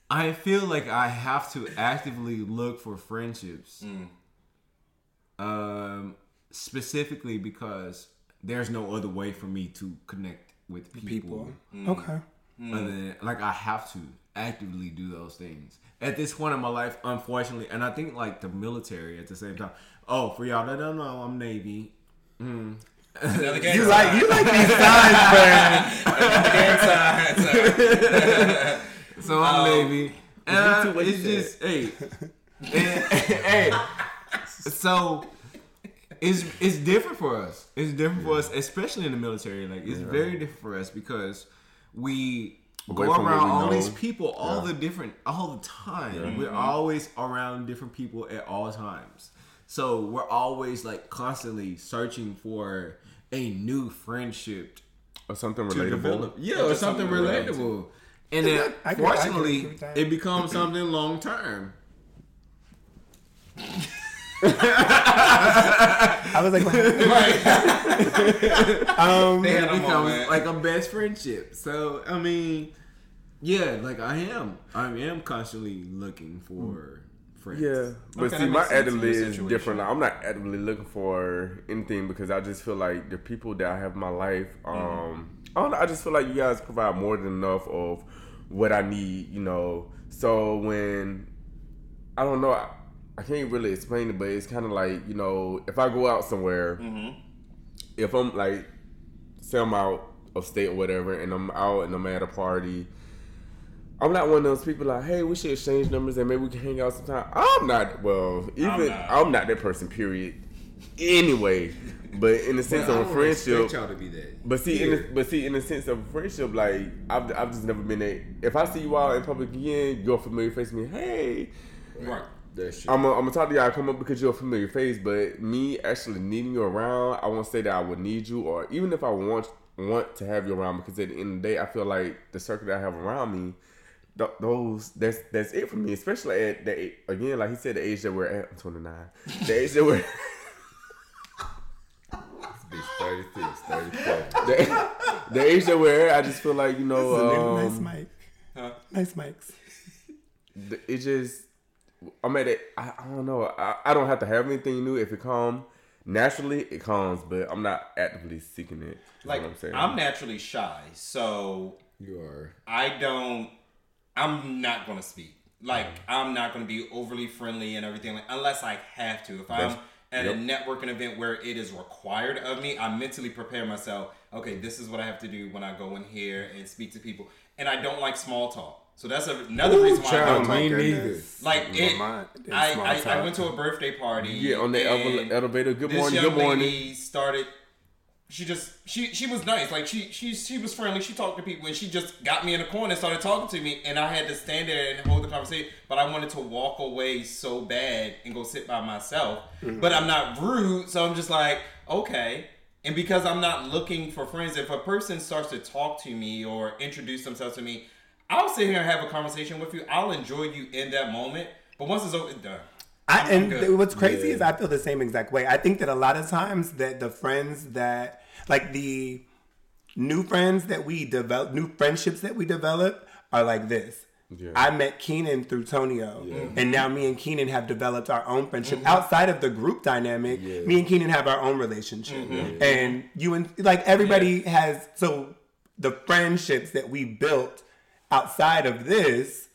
I feel like I have to actively look for friendships. Um specifically because there's no other way for me to connect with people. People. Okay. Other than like I have to actively do those things. At this point in my life, unfortunately, and I think like the military at the same time. Oh, for y'all that don't know, I'm Navy. Mm. Another gang You sign. like you like these signs, man. Another. So I'm Um, Navy. And I- too, uh, it's just hey, hey. So it's it's different for us. It's different for us, especially in the military. Like it's very different for us because we Away go around all know. these people all the different all the time. We're mm-hmm. always around different people at all times. So we're always like constantly searching for a new friendship Or something relatable. Yeah, Or or something something relatable. relatable. And then, I get- fortunately, what you're saying. it becomes something long term. I was like, um, They It had a becomes like a best friendship. So I mean, yeah, like I am, I am constantly looking for friends. Yeah, but Okay, see, my makes sense actively is different. Like, I'm not actively looking for anything because I just feel like the people that I have in my life, um, I don't know. I just feel like you guys provide more than enough of what I need. You know, so when I don't know, I, I can't really explain it, but it's kind of like you know, if I go out somewhere, if I'm like, say I'm out of state or whatever, and I'm out and I'm at a party. I'm not one of those people like, hey, we should exchange numbers and maybe we can hang out sometime. I'm not. Well, even I'm not. not, that person. Period. Anyway, but in the sense of a friendship, y'all to be that. but see, in the, but see, in the sense of friendship, like I've, I've just never been a. If I see you out in public again, you're a familiar face to me. Hey, Right. That's. I'm gonna I'm talk to y'all. come up because you're a familiar face, but me actually needing you around, I won't say that I would need you, or even if I want want to have you around, because at the end of the day, I feel like the circle that I have around me, th- those that's that's it for me. Especially at the again, like he said, the age that we're at. I'm 29. The age that we're Bitch, 36, 37. the, the age that we're at. I just feel like you know, nice um, mic. Huh? Nice mics. th- it just I'm at it. I, I don't know. I, I don't have to have anything new. If it comes naturally, it comes, but I'm not actively seeking it. Like what I'm saying. I'm naturally shy, so You are. I don't. I'm not gonna speak. Like mm. I'm not gonna be overly friendly and everything, like, unless I have to. If I'm at yep. a networking event where it is required of me, I mentally prepare myself. Okay, this is what I have to do when I go in here and speak to people, and I don't like small talk. So that's another reason why I don't me talk. neither. Like it, I, I, I went to a birthday party. Yeah, on the elevator. Good this morning. young Good morning. lady started. She just she she was nice. Like she she she was friendly. She talked to people and she just got me in a corner and started talking to me. And I had to stand there and hold the conversation. But I wanted to walk away so bad and go sit by myself. Mm-hmm. But I'm not rude, so I'm just like okay. And because I'm not looking for friends, if a person starts to talk to me or introduce themselves to me, I'll sit here and have a conversation with you. I'll enjoy you in that moment. But once it's over, it's done. I, I'm and good. th- what's crazy is I feel the same exact way. I think that a lot of times that the friends that like the new friends that we develop, new friendships that we develop are like this. Yeah. I met Keenan through Tonio, and now me and Keenan have developed our own friendship Mm-hmm. outside of the group dynamic. Me and Keenan have our own relationship, and you and like everybody has. So the friendships that we built outside of this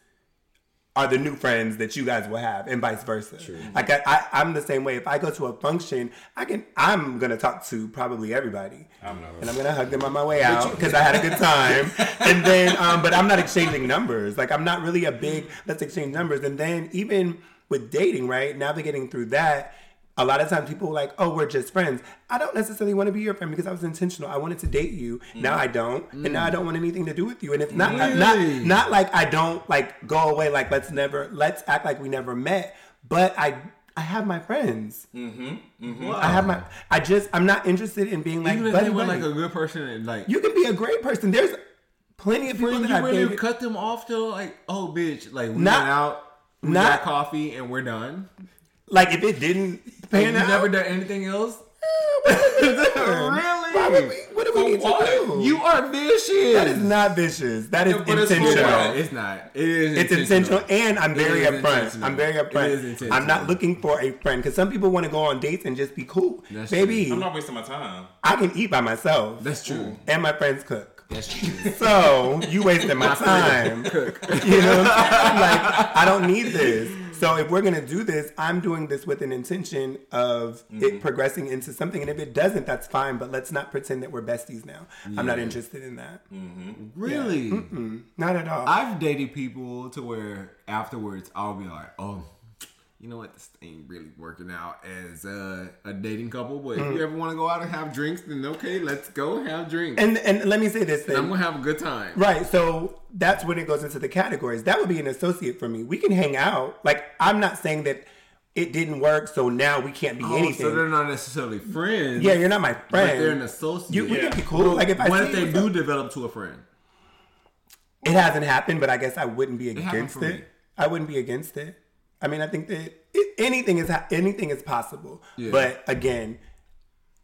are the new friends that you guys will have, and vice versa. Like I, I, I'm the same way. If I go to a function, I can. I'm gonna talk to probably everybody, I'm and I'm gonna hug them on my way out because I had a good time. and then, um, but I'm not exchanging numbers. Like I'm not really a big let's exchange numbers. And then even with dating, right? Navigating through that. A lot of times people are like, oh, we're just friends. I don't necessarily want to be your friend because I was intentional. I wanted to date you. Now I don't. And now I don't want anything to do with you. And it's not not Really? not like I don't like go away like let's never let's act like we never met. But I I have my friends. Mm-hmm, mm-hmm. I have my I just I'm not interested in being like Even if buddy, they were like a good person and like You can be a great person. There's plenty of people that you I've really dated. cut them off though, like, oh bitch, like we Not- went out, we not- got coffee and we're done. Like if it didn't pan you out, never done anything else? Why would we, what do we For need what? to do? You are vicious. that is not vicious. That is Yeah, but it's intentional. what? It's not. It is. It's intentional, and I'm very upfront. I'm very It is upfront. intentional. I'm not looking for a friend because some people want to go on dates and just be cool. That's Baby, I'm not wasting my time. I can eat by myself, That's true. and my friends cook. That's true. So you wasted my time. Cook. You know what I'm like, I don't need this. So if we're gonna do this, I'm doing this with an intention of Mm-hmm. it progressing into something. And if it doesn't, that's fine. But let's not pretend that we're besties now. I'm not interested in that. Really? Not at all. I've dated people to where afterwards I'll be like, oh, you know what, this ain't really working out as uh, a dating couple. But if you ever want to go out and have drinks, then okay, let's go have drinks. and and let me say this And I'm thing. gonna have a good time. Right. So that's when it goes into the categories. That would be an associate for me. We can hang out. Like I'm not saying that it didn't work, so now we can't be Oh, anything. so they're not necessarily friends. yeah, you're not my but friend. they're an associate. You, we Yeah. can be cool. Like if I what if they do develop to a friend? It hasn't happened, but I guess I wouldn't be against for it. I wouldn't be against it. I mean, I think that anything is anything is possible. Yeah. But again,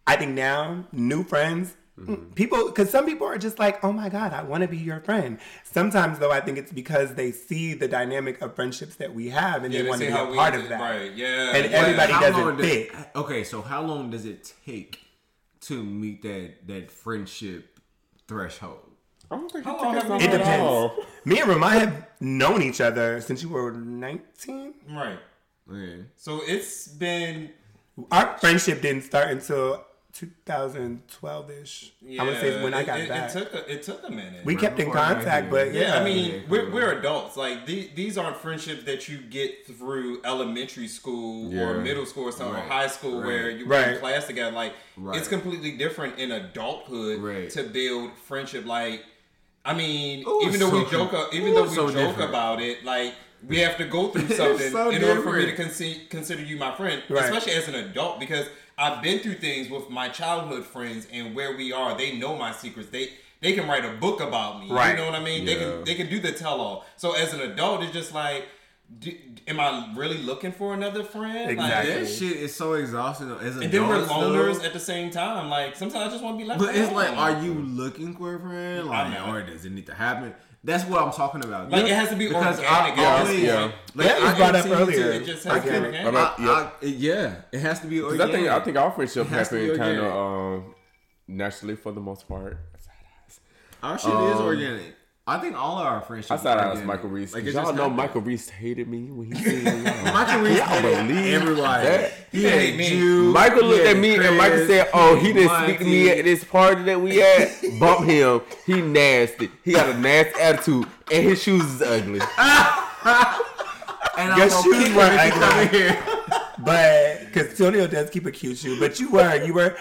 I think now new friends, Mm-hmm. mm, people, because some people are just like, oh my god, I want to be your friend. Sometimes though, I think it's because they see the dynamic of friendships that we have, and Yeah, they they want to be a part did- of that. right, yeah, And yeah. everybody How doesn't does- fit. Okay, so how long does it take to meet that that friendship threshold? I don't think How it long took have us we It that been depends. long. Me and Ramont have known each other since you were 19. Right. Okay. So it's been Our friendship didn't start until 2012 ish. yeah, I would say when I it- got it, back. It took a, it took a minute. we kept in before I contact, here. but yeah, yeah, I mean, Yeah, we're, we're adults. Like the, these aren't friendships that you get through elementary school Yeah. or middle school or something, Right. or high school Right. where you were Right. in class together. Like Right. it's completely different in adulthood Right. to build friendship. Like, I mean, Ooh, even though so we joke, com- even ooh, though we so joke different. about it, like. We have to go through something so in order for me to different. consider you my friend, Right. especially as an adult, because I've been through things with my childhood friends and where we are. They know my secrets. They they can write a book about me. Right. You know what I mean? They can they can do the tell all. So as an adult, it's just like, do, am I really looking for another friend? Exactly. Like, That shit is so exhausting. As and then we're loners at the same time. Like sometimes I just want to be left. But it's like, are you looking for a friend? Like, not. or does it need to happen? That's what I'm talking about. Like, it has to be Because organic I at always- Yeah. Like, That was I brought up earlier. It just I has to be organic. I know- I, yeah, it has to be. Because I think I think our friendship has to happened kind of um, naturally for the most part. our shit is organic. I think all of our friendships. I thought of was Michael Reese, Like, 'cause it y'all know happened. Michael Reese hated me when he said y'all. Michael Reese Y'all hated believe everybody. that? He He hated hated me. you. Michael looked at me hated and Michael said, "Oh, he didn't speak to me at this party that we at. Bump him. He nasty. He got a nasty attitude, and his shoes is ugly." And Your I'm shoes kick were him ugly. here. but because Tonio does keep a cute shoe, but you were you were,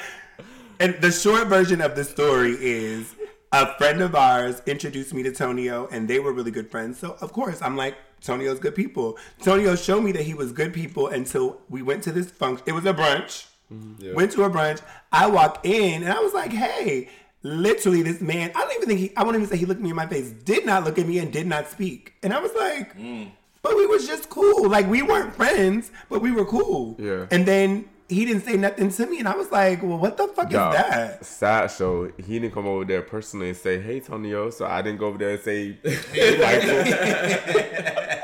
and the short version of the story is a friend of ours introduced me to Tonio, and they were really good friends. So of course I'm like Tonio's good people. Tonio showed me that he was good people until we went to this function. It was a brunch. Mm-hmm. Went to a brunch. I walk in and I was like, hey. Literally, this man, I don't even think he, I won't even say he looked me in my face, did not look at me and did not speak. And I was like, mm. but we was just cool. Like we weren't friends, but we were cool. Yeah. And then he didn't say nothing to me, and I was like, "Well, what the fuck Dog, is that?" Sideshow, he didn't come over there personally and say, "Hey, Tonio," so I didn't go over there and say, "Hey, Michael."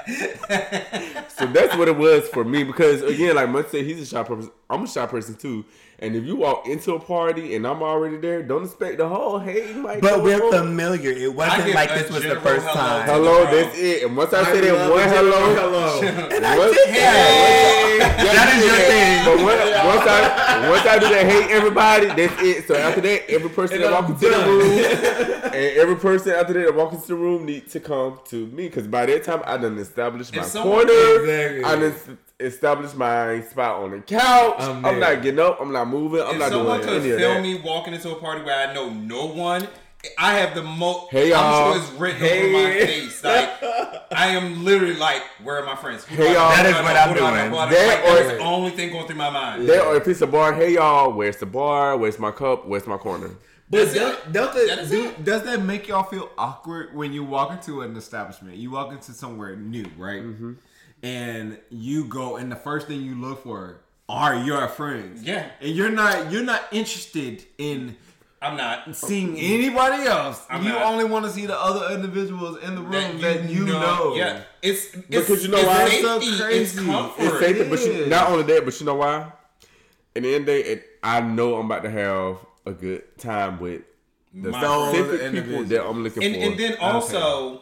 so that's what it was for me because again, like Mutt said, he's a shy person. I'm a shy person too. And if you walk into a party and I'm already there, don't expect the whole "Hey, Michael." But we're familiar. It wasn't like a this was the first hello. time. Hello, that's it. And once I, say that love one hello, hello. And I What? did that. that is your thing. But when, once I once I do that, hey everybody, that's it. So after that, every person that walks into the room, and every person after that that walks into the room need to come to me because by that time I done established my corner. Exactly. I done establish my spot on the couch. I'm I'm, not getting up. I'm not moving. I'm if not someone doing could any of film me walking into a party where I know no one, I have the most. Hey, y'all. I'm sure it's written over my Hey. face. Like I am literally like, where are my friends? Who do Hey, I know? y'all. Who That do is I what? I'm Who do I know? doing. Who do I know? That Like, or- That's the only thing going through my mind. There, or if it's a bar, hey y'all, where's the bar? Where's my cup? Where's my corner? But That's don't, it. That do, does that make y'all feel awkward when you walk into an establishment? You walk into somewhere new, right? Mm-hmm. And you go, and the first thing you look for are your friends. Yeah. and you're not you're not interested in I'm not. seeing anybody else. I'm you not. only want to see the other individuals in the room That that you, know. Yeah, it's, it's Because you know it's why? Safety, So it's crazy. comfort. It's safer, but you, not only that, but you know why? In the end of day, it, I know I'm about to have a good time with the My specific people that I'm looking and, for. and then also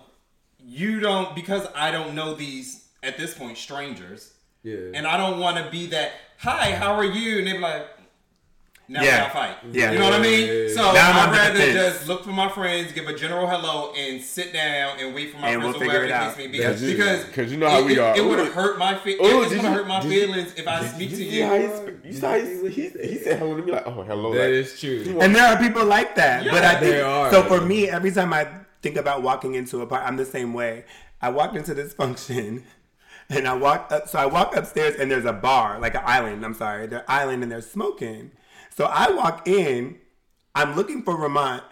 you don't because I don't know these at this point strangers, Yeah. and I don't want to be that. Hi, how are you? And they be like, now Yeah. we gotta fight. Yeah. you know what I mean. Yeah, yeah, yeah. So Now I'm I'd rather defense. just look for my friends, give a general hello, and sit down and wait for my And friends we'll or figure it the out. case may be. That's it. You know how it, we are. It would Ooh. hurt my fe- Ooh, It's did gonna hurt my did you- feelings if I speak you to see you. how he, sp- you saw how he, he, he said hello to me like, oh, hello. That like, is true. And there are people like that. but I think there are. so for me, every time I think about walking into a party, I'm the same way. I walked into this function and I walk up so I walk upstairs and there's a bar, like an island, I'm sorry, they're island and they're smoking. So I walk in, I'm looking for Ramont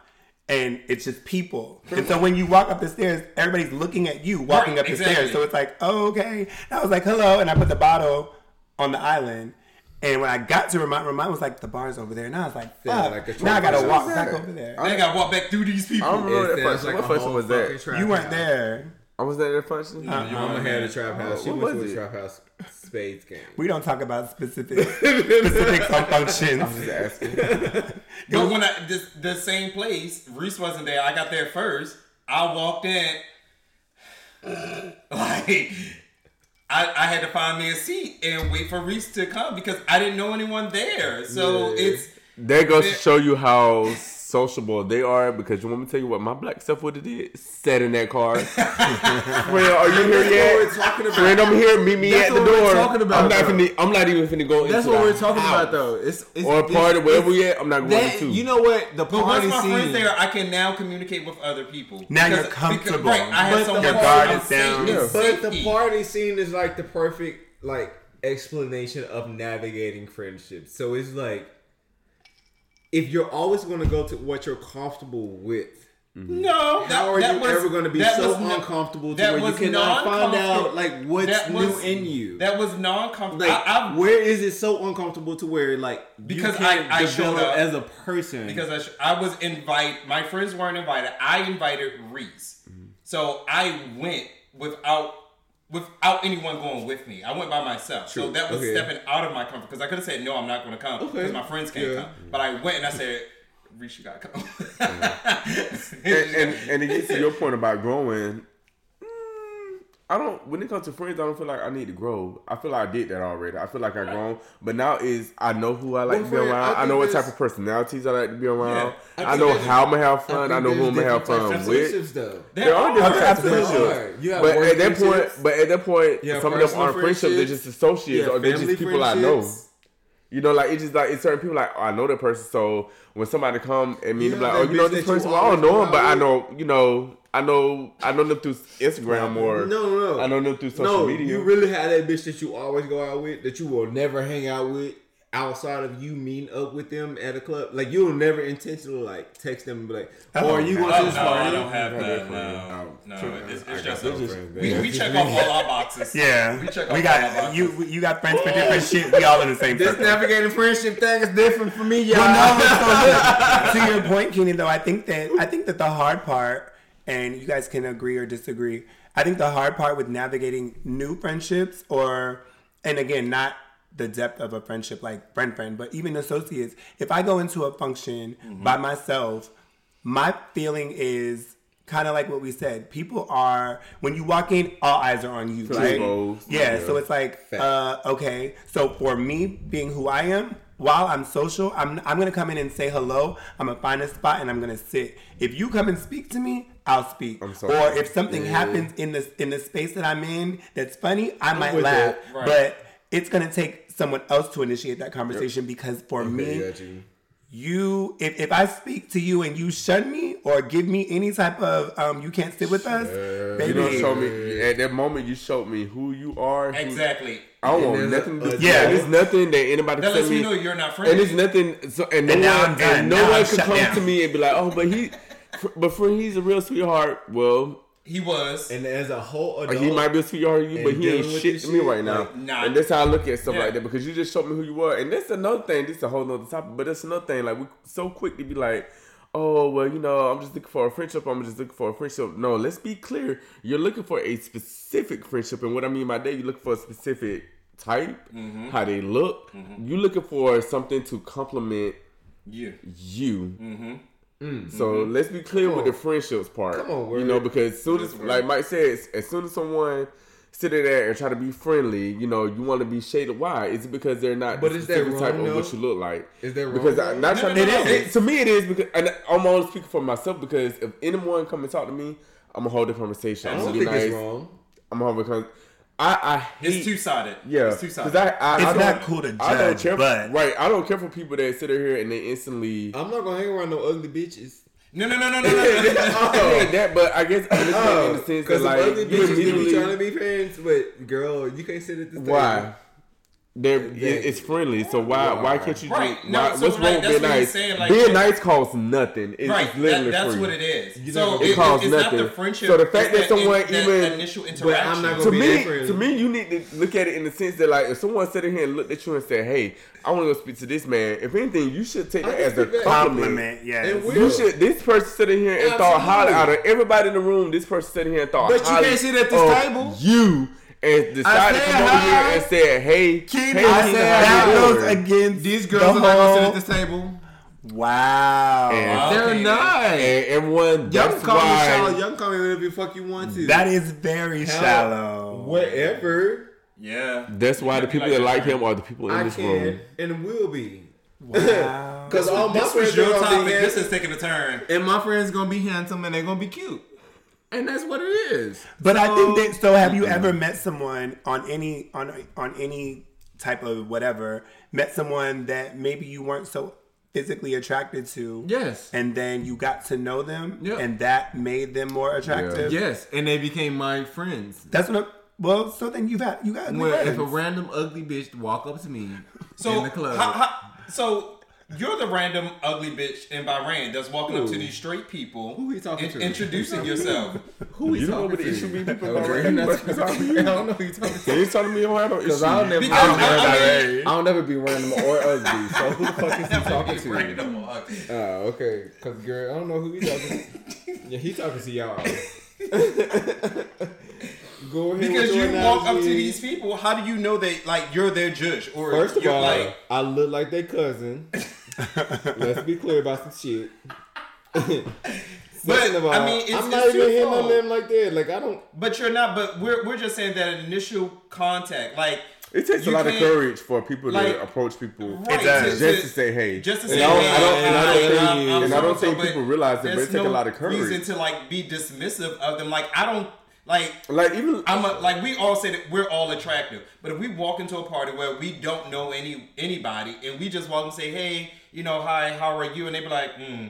and it's just people. And so when you walk up the stairs, everybody's looking at you walking Right, up the exactly. stairs. So it's like, oh, okay. And I was like, hello. And I put the bottle on the island. And when I got to Ramont, Ramont was like, the bar's over there. And I was like, Yeah, fuck. like now I gotta walk back over there. I gotta walk back through these people. I don't remember It that sounds like what a function whole was that? You weren't house. there. I was there at that function. Your mama had a trap house. She What went was to a trap house spades game. We don't talk about specific specifics on functions. Just asking. But when I this the same place, Reese wasn't there. I got there first. I walked in, like I, I had to find me a seat and wait for Reese to come because I didn't know anyone there. So Yeah. it's That goes to show you how sociable they are because you want me to tell you what my black stuff would have did? Sat in that car. Friend, are you here That's yet? what we're talking about. Friend, I'm here. Meet me That's at the what we're door. talking about, I'm not though. finna, I'm not even finna go That's into what the we're talking house. about, though. It's, it's Or a it's- party, wherever it's- we at, I'm not going That, to. you know what? The but once party my friends scene. there, I can now communicate with other people. Now you're comfortable. Because, right, I have But someone your guard is down. Yeah. But the party scene is like the perfect like explanation of navigating friendships. So it's like if you're always going to go to what you're comfortable with, mm-hmm. No, that, how are that you was, ever going to be so was no- uncomfortable to where you was cannot find out like what's That new in you? That was non-comfortable. like, I, I, where is it so uncomfortable to where like Because you can't I- I showed up. as a person? because I, sh- I was invite. My friends weren't invited. I invited Reese, mm-hmm. so I went without without anyone going with me. I went by myself. So that was Okay. stepping out of my comfort because I could have said no, I'm not going to come because Okay. my friends can't Yeah. come. But I went and I said, Reese, you gotta come. and, and, and it gets to your point about growing. I don't. When it comes to friends, I don't feel like I need to grow. I feel like I did that already. I feel like I grown, but now is I know who I like Well, to be friend, around. I I, know what type of personalities I like to be around. I I, know how I'm gonna have fun. I, think know who I'm gonna have fun types with. though. There are different types of friendships. But at that point, but at that point, some of them aren't friendships. They're just associates, Yeah, or they're just people I know. You know, like it's just like it's certain people like oh, I know that person. So when somebody come and me and be like, oh, you know this person, well, I don't know him, but I know, you know, I know, I know them through Instagram or no, no, no. I know them through social no, media. you really have that bitch that you always go out with that you will never hang out with outside of you meeting up with them at a club. Like you'll never intentionally like text them and be like, "Oh, are you going Oh, to no, this I party?" don't have that. friend. No, no, friend. it's, I it's just no we, friends, we, we check off all our boxes. Yeah, we check we off all our got boxes. you. You got friends for different shit. We all in the same This circle. navigating friendship thing is different for me, y'all. Well, no, so to your point, Keenan, though, I think that I think that the hard part, and you guys can agree or disagree. I think the hard part with navigating new friendships, or and again, not the depth of a friendship like friend friend, but even associates. If I go into a function by myself, my feeling is kind of like what we said. People are when you walk in, all eyes are on you, right? Yeah, yeah. so it's like, uh, okay. So for me, being who I am, while I'm social, I'm I'm gonna come in and say hello. I'm gonna find a spot and I'm gonna sit. If you come and speak to me, I'll speak. I'm sorry. Or if something happens in the in the space that I'm in that's funny, I might laugh. Right. But it's gonna take someone else to initiate that conversation because for me, you. you if, if I speak to you and you shun me or give me any type of um you can't sit with us, You baby. don't show me at that moment. You showed me who you are. who- Exactly. I don't want nothing. there's To, a- yeah, Yeah. there's nothing that anybody That can lets me me. know you're not friends. and friendly. there's nothing. So and no And now one I'm done. and no Now one I'm can come down. to me and be like, oh, but he, but for he's a real sweetheart. Well, he was. And as a whole adult, he might be a sweetheart to you, but he ain't dealing shit to me shit, right now. like, nah. And that's how I look at stuff Yeah. like that because you just showed me who you were. And that's another thing. This is a whole nother topic, but that's another thing. Like we so quick to be like. Oh well, you know, I'm just looking for a friendship. I'm just looking for a friendship. No, let's be clear. You're looking for a specific friendship, and what I mean by that, you're looking for a specific type, Mm-hmm. how they look. You're looking for something to complement You. you. Mm-hmm. Mm. So mm-hmm. let's be clear with the friendships part. Come on, you know, because as soon as, Word. like Mike says, as soon as someone sit there and try to be friendly, you know, you want to be shaded. Why? Is it because they're not But the is that specific type wrong, of what you look like? Is that wrong, Because I, though? not No, trying no, to, no, no. it- to me it is because and I'm only speaking for myself because if anyone come and talk to me, I'm gonna hold the conversation. I I'm don't gonna think nice. it's wrong. I'm gonna hold the con- I I hate It's two sided. yeah, It's two because sided. I, I, It's I don't, cool to I don't care, but- right? I don't care for people that sit here and they instantly. I'm not gonna hang around no ugly bitches. No, no, no, no, no, no, no. no. I hate that, but I guess I'm looking at in the sense that Because like ugly you bitches they be trying to be friends, but girl, you can't sit at this table. Why. They're, it- Exactly. it's friendly, so why why Why? can't you? Right. do- No, why, so, what's wrong with that's being what he's nice? saying, like, being nice costs nothing. It's, Right, it's literally that, that's free. what it is. You so it, It costs it's nothing. not the friendship. So the fact it's that someone that even- initial interaction. I'm not to gonna be me, that to me, you need to look at it in the sense that, like, if someone sitting here and looked at you and said, "Hey, I want to go speak to this man," if anything, you should take that as a compliment. Compliment, yes. And we- You should. This person sitting here and thought highly out of everybody in the room. This person sitting here and thought But you can't sit at this table. You and decided to said come over here and said, "Hey, Keenan, hey, I said how that you goes doing?" against These the girls are not gonna sit at this table. Wow. And- They're Okay. not. And everyone, Y'all that's can call me shallow. Y'all call me whatever the fuck you want to. that is very Hell, shallow. Whatever yeah. That's why the people like that that, like him are the people in I this can room. and will be. Wow. Because all my This was friends your are gonna be This is taking a turn. And my friends gonna be handsome and they're gonna be cute. And that's what it is. But I think that. So, have you ever met someone on any on on any type of whatever? Met someone that maybe you weren't so physically attracted to. Yes. And then you got to know them, Yeah. and that made them more attractive. Yes, and they became my friends. That's what. I'm, well, so then you've had you got Well, friends. if a random ugly bitch walk up to me So, in the club, how- how- so you're the random ugly bitch in Bahrain that's walking up to these straight people, Who he talking in- to? introducing yourself. Who You know what the issue be people Okay, about that's what I'm talking- I don't know who you talking to. Can you tell me you don't have no Because issue? I'll never, Because I'll, I- never, I mean- I'll never be random or ugly. So who the fuck is he talking to? Random ugly. Oh, okay. Because girl, I don't know who he talking to. Yeah, he talking to y'all. Go ahead. Because with your you walk up to these people, how do you know that like you're their judge or First of all, like I look like their cousin. Let's be clear about some shit. Second of all, I mean, it's- I'm not even hitting on them like that. Like I don't. But you're not. But we're we're just saying that initial contact, like It takes a lot of courage for people like- to approach people Right, does. just to say hey. just to And say, hey, I don't- and I don't think- I'm- I'm and I don't think people realize it, but there's it take a lot of courage. Reason to like be dismissive of them. Like I don't like. like even I'm a, like we all say that we're all attractive, but if we walk into a party where we don't know any anybody and we just walk and say, "Hey, you know, hi, how are you?" and they be like, mm.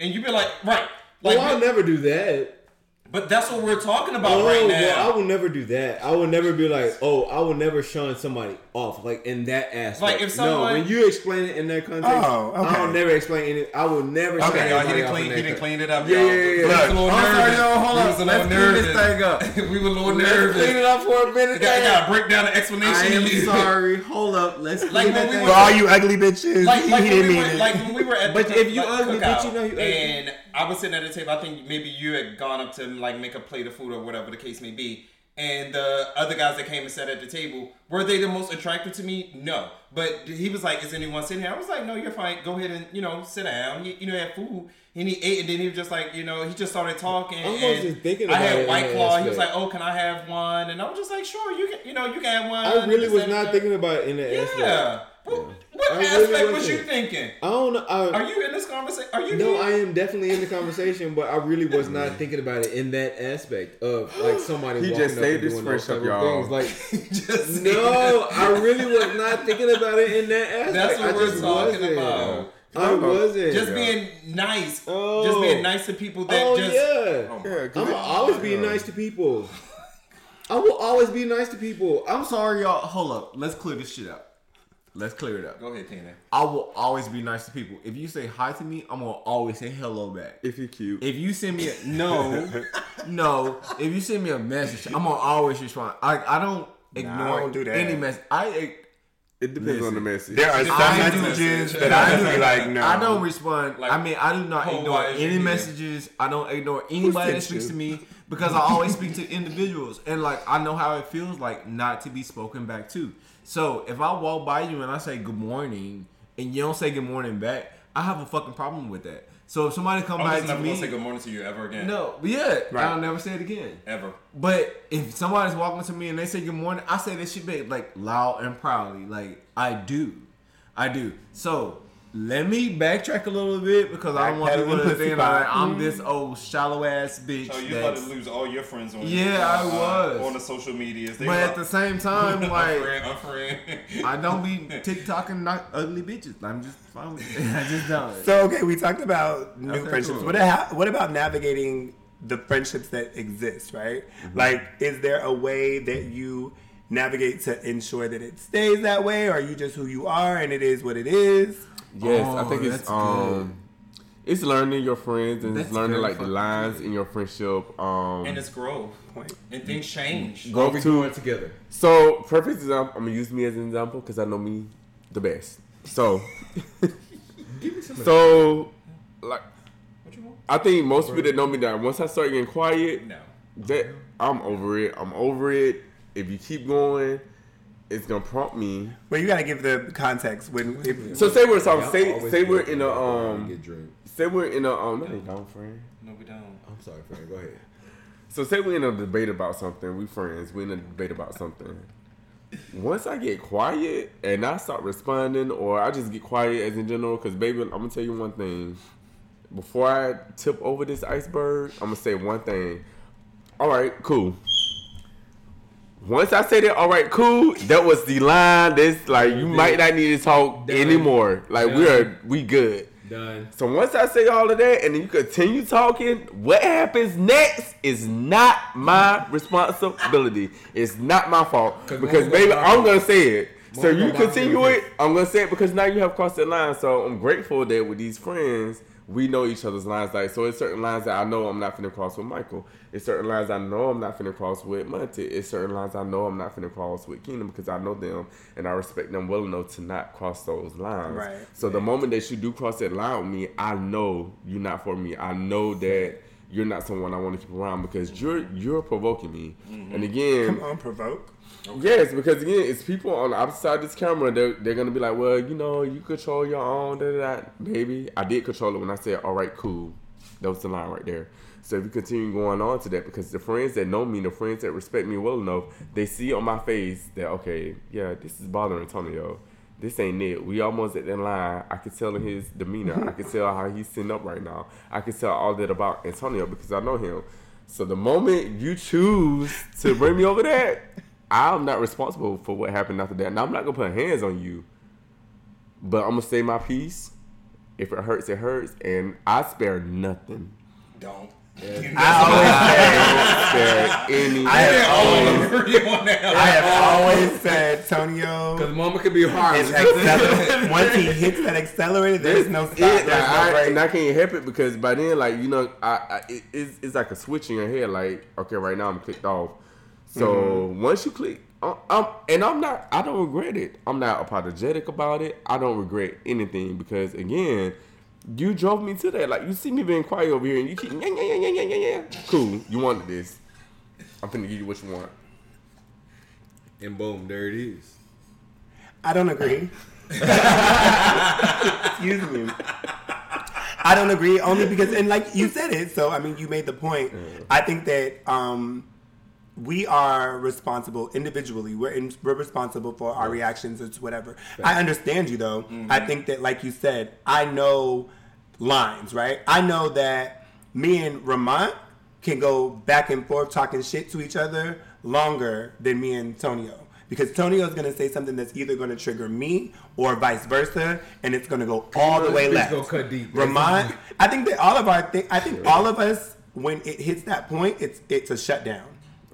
and you be like, "Right." Like, Well, I'll never do that. But that's what we're talking about Oh, right well, I will never do that. I will never be like, oh, I will never shun somebody off, like in that aspect. Like, if someone, no, when you explain it in that context, Oh, okay. I'll never explain it. I will never. Okay, y'all, he didn't clean, he didn't clean it up, Yeah, y'all. yeah, yeah, We yeah. was a little I'm sorry, nervous. yo, hold We up. was a Let's little clean this thing up. we were a little Let's nervous. clean it up for a minute. You got to break down the explanation. I am sorry. Hold up. Let's clean Like, when we were- For all you ugly bitches, like, like he when didn't we mean were, it. like when we were at But if you ugly, bitch, you know you ugly. I was sitting at the table. I think maybe you had gone up to like make a plate of food or whatever the case may be. And the other guys that came and sat at the table, were they the most attractive to me? No. But he was like, "Is anyone sitting here?" I was like, "No, you're fine. Go ahead and you know sit down. He, you know, had food." And he ate, and then he was just like, you know, he just started talking. I was just thinking I had White Claw. He was like, "Oh, can I have one?" And I was just like, "Sure, you can. You know, you can have one." I really was not thinking about it in that that. aspect. Yeah. Well, I really aspect was you thinking? I don't know. I, Are you in this conversation? Are you? No, here? I am definitely in the conversation, but I really was not mm. thinking about it in that aspect of like somebody. He just up saved and his doing those of y'all. Things. Like, Just no, I really was not thinking about it in that aspect. That's what I we're talking wasn't. about. I wasn't. Just being nice. Oh. Just Oh. being nice to people that Oh just. yeah. Oh yeah, 'cause I'm it- gonna always be yeah. nice to people. I will always be nice to people. I'm I'm sorry, y'all. Hold up. Let's clear this shit up. Let's clear it up. Go ahead, Tina. I will always be nice to people. If you say hi to me, I'm gonna always say hello back. If you're cute. If you send me a no, no. If you send me a message, I'm gonna always respond. I I don't ignore don't do that. any message. I It depends on the message. There are some I do- messages that I just be like, no. I don't respond. Like, I mean, I do not ignore why is you any here? messages. I don't ignore anybody that speaks you? to me because I always speak to individuals, and like I know how it feels like not to be spoken back to. So if I walk by you and I say good morning and you don't say good morning back, I have a fucking problem with that. So if somebody come I'm back just to never me, gonna say good morning to you ever again. no, But yeah, Right. I'll never say it again. Ever. But if somebody's walking to me and they say good morning, I say that shit back like loud and proudly. Like I do. I do. So let me backtrack a little bit because I don't want people to think pie. like I'm this old shallow ass bitch. So you about to lose all your friends on Yeah, I was. on the social medias. They but at the same time, like unfriend, unfriend. I don't be TikToking not ugly bitches. I'm just fine with it. I just don't. So okay, we talked about new Okay, friendships. cool. What a- what about navigating the friendships that exist? Right? Mm-hmm. Like, is there a way that you navigate to ensure that it stays that way, or are you just who you are and it is what it is? Yes, I Oh, think it's that's um, it's learning your friends and That's it's learning like the lines good. in your friendship. Um, and it's growth. Point. And things change. go we to together. So, perfect example. I'm gonna use me as an example because I know me the best. So, so like What you want? I think most people that know me that once I start getting quiet, No. that I'm over it. I'm over it. If you keep going, it's gonna prompt me. Well, you got to give the context when. If, So say we're talking. Y'all Say say we're in a um. get drunk. Say we're in a um. No, they don't, friend. No, we don't. I'm sorry, friend. Go ahead. So say we're in a debate about something. We friends. We're in a debate about something. Once I get quiet and I start responding, or I just get quiet as in general, because baby, I'm gonna tell you one thing. Before I tip over this iceberg, I'm gonna say one thing. All right, cool. Once I say that, all right, cool. That was the line. This like you might not need to talk Done. anymore. Like Done. we're we good. Done. So once I say all of that and then you continue talking, what happens next is not my responsibility. It's not my fault Because baby, I'm gonna say it. So you continue it, I'm gonna say it because now you have crossed the line. So I'm grateful that with these friends, we know each other's lines. Like so it's certain lines that I know I'm not finna cross with Michael. It's certain lines I know I'm not finna cross with Monty. It's certain lines I know I'm not finna cross with Kingdom because I know them and I respect them well enough to not cross those lines. Right. So the moment that you do cross that line with me, I know you're not for me. I know that you're not someone I want to keep around because you're you're provoking me. And again, come on, provoke. Yes, because again, it's people on the opposite side of this camera. They're they're gonna be like, well, you know, you control your own. Da, da, da. Maybe I did control it when I said, all right, cool. That was the line right there. So if you continue going on to that, because the friends that know me, the friends that respect me well enough, they see on my face that okay, yeah, this is bothering Antonio. This ain't it. We almost at that line. I could tell in his demeanor. I could tell how he's sitting up right now. I could tell all that about Antonio because I know him. So the moment you choose to bring me over there, I'm not responsible for what happened after that. Now I'm not gonna put hands on you, but I'm gonna say my piece. If it hurts, it hurts, and I spare nothing. Don't. I spare any. I have always, Agree. I have always said, Tonio. Because mama could be hard. is once he hits that accelerator, there's no stop. It, There's like, no I, and I can't help it because by then, like you know, I, I it, it's, it's like a switch in your head. Like, okay, right now I'm clicked off. So Mm-hmm. once you click, I'm, I'm and I'm not. I don't regret it. I'm not apologetic about it. I don't regret anything because again, you drove me to that. Like you see me being quiet over here, and you keep yeah yeah yeah yeah yeah yeah. Cool, you wanted this. I'm finna give you what you want. and boom, there it is. I don't agree. Excuse me. I don't agree only because, and like you said it, so I mean, you made the point. I think that um, we are responsible individually. We're in, we're responsible for our reactions or whatever. I understand you though. I think that, like you said, I know lines, right? I know that me and Ramont can go back and forth talking shit to each other longer than me and Tonio. Because Tonio is going to say something that's either going to trigger me or vice versa, and it's going to go all the way left. go cut deep. Ramont, I think that all of our thing, I think all of us, when it hits that point, it's it's a shutdown.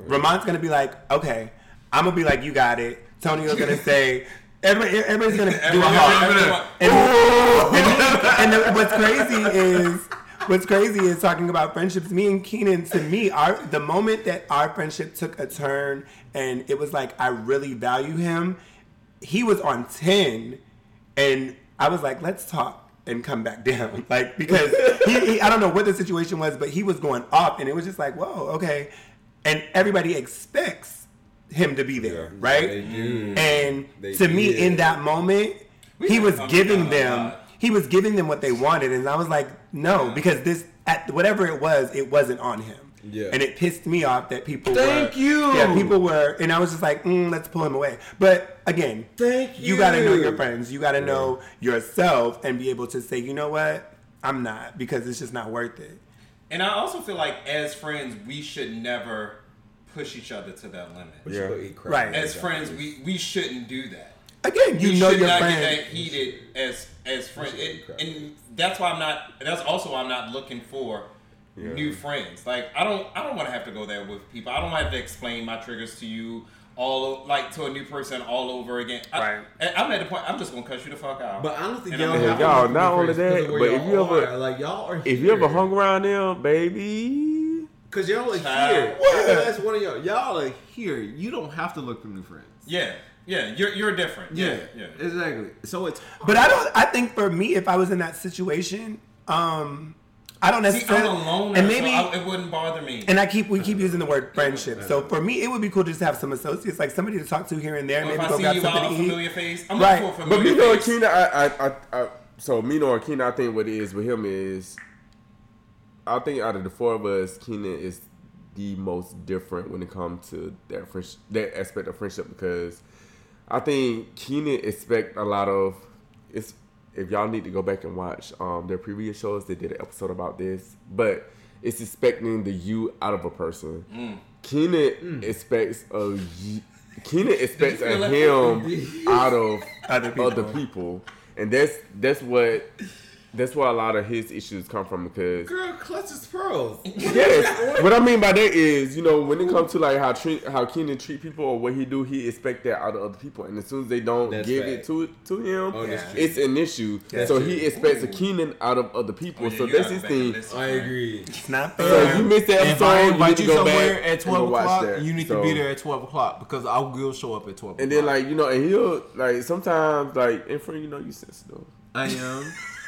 Ramont's gonna be like, okay, I'm gonna be like, you got it. Tonio's gonna say, everybody, everybody's gonna do a heart. And, and, and what's crazy is what's crazy is talking about friendships. Me and Keenan, to me, our the moment that our friendship took a turn and it was like I really value him, he was on ten, and I was like, let's talk and come back down, like because he, he I don't know what the situation was, but he was going up, and it was just like, whoa, okay, and everybody expects him to be there, right? they do. And They to me, in that moment, he was giving with that a them he was giving them what they wanted, and I was like, no, because this at whatever it was, it wasn't on him. Yeah. And it pissed me off that people Thank were, you. Yeah, people were, and I was just like, mm, let's pull him away. But again, Thank you You got to know your friends. You got to know yourself and be able to say, you know what, I'm not because it's just not worth it. And I also feel like as friends, we should never push each other to that limit. Yeah. go eat crab Right. As legs friends, we, we shouldn't do that. Again, you we know should your not friend. get that heated as as friends, should and, and that's why I'm not. That's also why I'm not looking for new friends. Like I don't I don't want to have to go there with people. I don't have to explain my triggers to you all like to a new person all over again. I, Right. I- I'm at the point. I'm just gonna cut you the fuck out. But I don't think And y'all I'm- Y'all, not only that, but if y'all ever- are. like y'all are If you ever hung around them, baby, Cause y'all are Child. here. What? That's one of y'all. Y'all are Here, you don't have to look for new friends. yeah, yeah, you're you're different. Yeah, yeah. exactly. So it's But I don't. I think for me, if I was in that situation, um, I don't See, I'm necessarily. a loner, and maybe, so I, it wouldn't bother me. and I keep we keep using the word friendship. So for me, it would be cool to just have some associates, like somebody to talk to here and there. Or if maybe I go see grab you something a to eat. familiar face, I'm Right. looking for a but familiar Mino face. Akina, I, I, I, I, so Mino Akina, I think what it is with him is, I think out of the four of us, Keenan is the most different when it comes to that friendship, that aspect of friendship because I think Keenan expect a lot of it's. If y'all need to go back and watch um, their previous shows, they did an episode about this, but it's expecting the you out of a person. Mm. Keenan expects a y- Keenan expects a that? him out of Other people. other people, and that's that's what that's where a lot of his issues come from because girl clutches pearls. yes, what I mean by that is you know when it comes to like how treat how Keenan treat people or what he do, he expect that out of other people, and as soon as they don't That's give fact. it to to him, Oh, that's true. it's an issue. That's so true. he expects a Keenan out of other people. Oh, yeah, so you that's his thing. I agree. It's not So fair. you missed that if I episode, you invite you somewhere at twelve o'clock, that. you need So- to be there at twelve o'clock because I will show up at twelve. And then like you know, and he'll like sometimes like in front, you know, you sensitive. I am,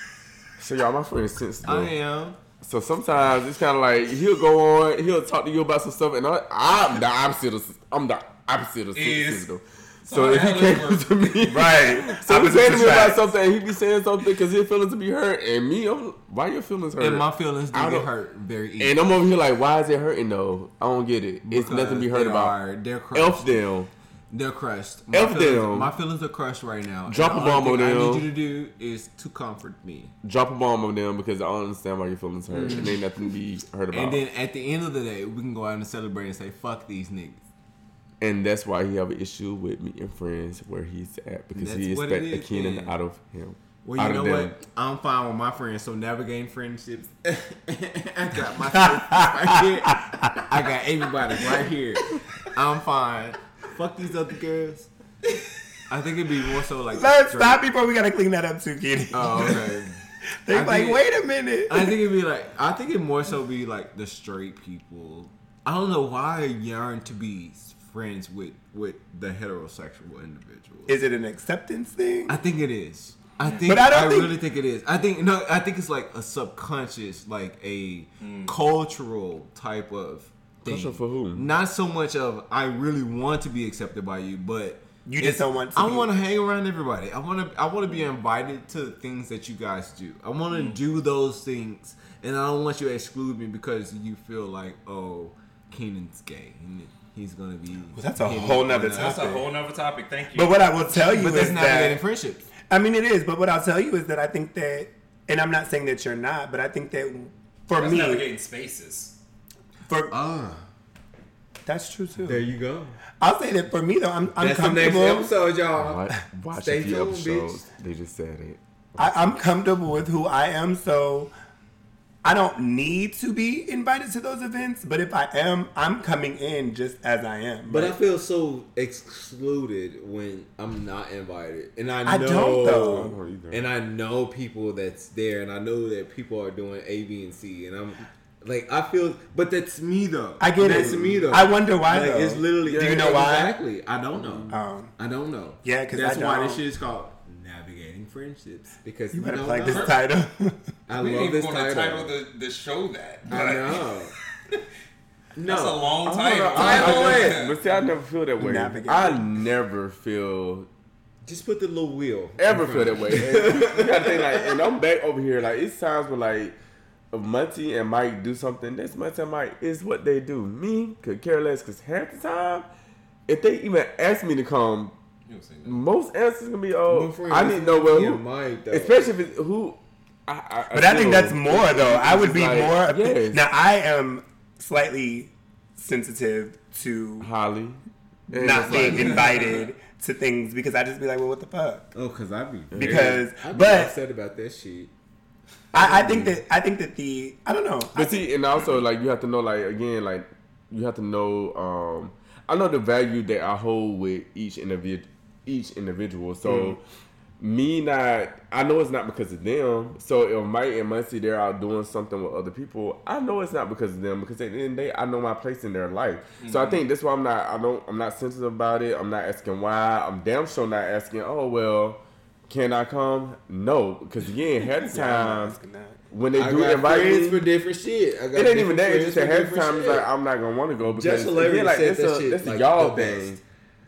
So y'all, my friend is sensitive. I am. So sometimes it's kind of like he'll go on, he'll talk to you about some stuff, and I, I'm the opposite of I'm the opposite of sensitive. So So if he came this to me, right. so he Opposite came to me about something, and he be saying something because his feelings to be hurt, and me, I'm, why your feelings hurt? And my feelings do I get don't- hurt very easily. And I'm over here like, why is it hurting though? I don't get it. It's nothing to be hurt they about. Are, they're crushed. Elf them. They're crushed. My F feelings, them. My feelings are crushed right now. Drop a bomb on thing I them. need you to do is to comfort me. Drop a bomb on them because I don't understand why your feelings hurt. Mm. And ain't nothing to be hurt about. And then at the end of the day, we can go out and celebrate and say, "Fuck these niggas." And that's why he have an issue with meeting friends where he's at because That's he expect a is, Keenan man. out of him. Well, you know them. what? I'm fine with my friends. So navigating friendships, I got my friends right here. I got everybody right here. I'm fine. Fuck these other girls. I think it'd be more so like. Let's straight- stop before we gotta clean that up too, Kitty. Oh, okay. They I like, think- wait a minute. I think it'd be like I think it more so be like the straight people. I don't know why I yearn to be friends with with the heterosexual individual. Is it an acceptance thing? I think it is. I think But I I, don't think- really think it is. I think no, I think it's like a subconscious, like a mm. cultural type of thing. Cultural for who? Not so much of I really want to be accepted by you, but You just don't want to I want to hang around everybody. I want to. I want to be invited to the things that you guys do. I want to mm. do those things, and I don't want you to exclude me because you feel like, oh, Keenan's gay. He's gonna be. Well, that's a whole on nother us. That's a topic. whole nother topic. Thank you. But what I will tell you But is that's navigating that friendships. I mean it is. But what I'll tell you is that I think that, and I'm not saying that you're not, but I think that for That's me, navigating spaces. For Ah, that's true too. there you go. I'll say that for me though, I'm I'm That's the next comfortable. episode, y'all. Watch, watch Stay a few tuned, episodes. They just said it. I, I'm comfortable with who I am, so I don't need to be invited to those events. But if I am, I'm coming in just as I am. But I feel so excluded when I'm not invited, and I know, I don't, though. I don't either. and I know people that's there, and I know that people are doing A, B, and C, and I'm like, I feel, but that's me though. I get that's it. me though. I wonder why, Like, though. it's literally. Do you know why? Exactly. I don't know. Um, I don't know. yeah, because That's I why this shit is called navigating friendships. Because You you better don't plug this title. I We love ain't this to title. title the, the show that. I know. That's a long title. don't know. I- I Title just- it. But see, I never feel that way. Navigate. I never feel Just put the little wheel. ever feel that way. And you gotta think like, and I'm back over here. Like it's times where like, if Monty and Mike do something, that's Monty and Mike is what they do. Me could care less because half the time, if they even ask me to come, You don't say that. most answers gonna be, oh, I need to know well yeah, who, Mike, though. especially if it's who. I, I, But I think feel that's more though. I would it's be like, more. Yes. Now I am slightly sensitive to Holly. Not being like- invited to things because I just be like, well, what the fuck? Oh, cause I be. Because, I'd be but upset about that shit. I, I think that I think that the I don't know. I But see, and also like you have to know, like again, like you have to know. um I know the value that I hold with each individual, each individual. So me not, I know it's not because of them. So if Mike and Muncie they're out doing something with other people, I know it's not because of them. Because at the end of the day, I know my place in their life. So I think that's why I'm not. I don't. I'm not sensitive about it. I'm not asking why. I'm damn sure not asking. Oh well. Can I come? No, because again, half the time when they I do got invite friends me, for different shit. I got it ain't even different that. It's just that half the different time it's shit. like I'm not gonna want to go because Just Celebrity again, like said that's that a shit, that's a like, y'all the thing. best.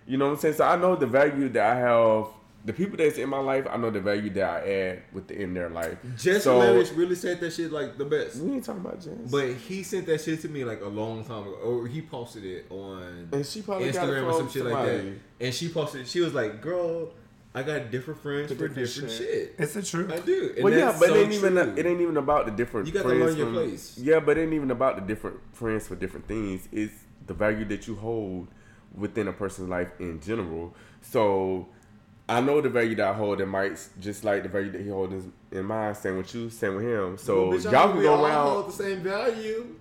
You know what I'm saying? So I know the value that I have. The people that's in my life, I know the value that I add within their life. Jess so, Hilarious really said that shit like the best. We ain't talking about Jess. But he sent that shit to me like a long time ago, or he posted it on And she probably got it Instagram or some shit like that. And she posted, she was like, "Girl, I got different friends for different different, shit. shit. It's the truth. I do." And well, yeah, but so it ain't even it ain't even about the different. You gotta friends learn your from- place. Yeah, but it ain't even about the different friends for different things. It's the value that you hold within a person's life in general. So I know the value that I hold in Mike's, just like the value that he holds in, in mine. Same with you, same with him. So Well, bitch, y'all know can we go all around. hold the same value.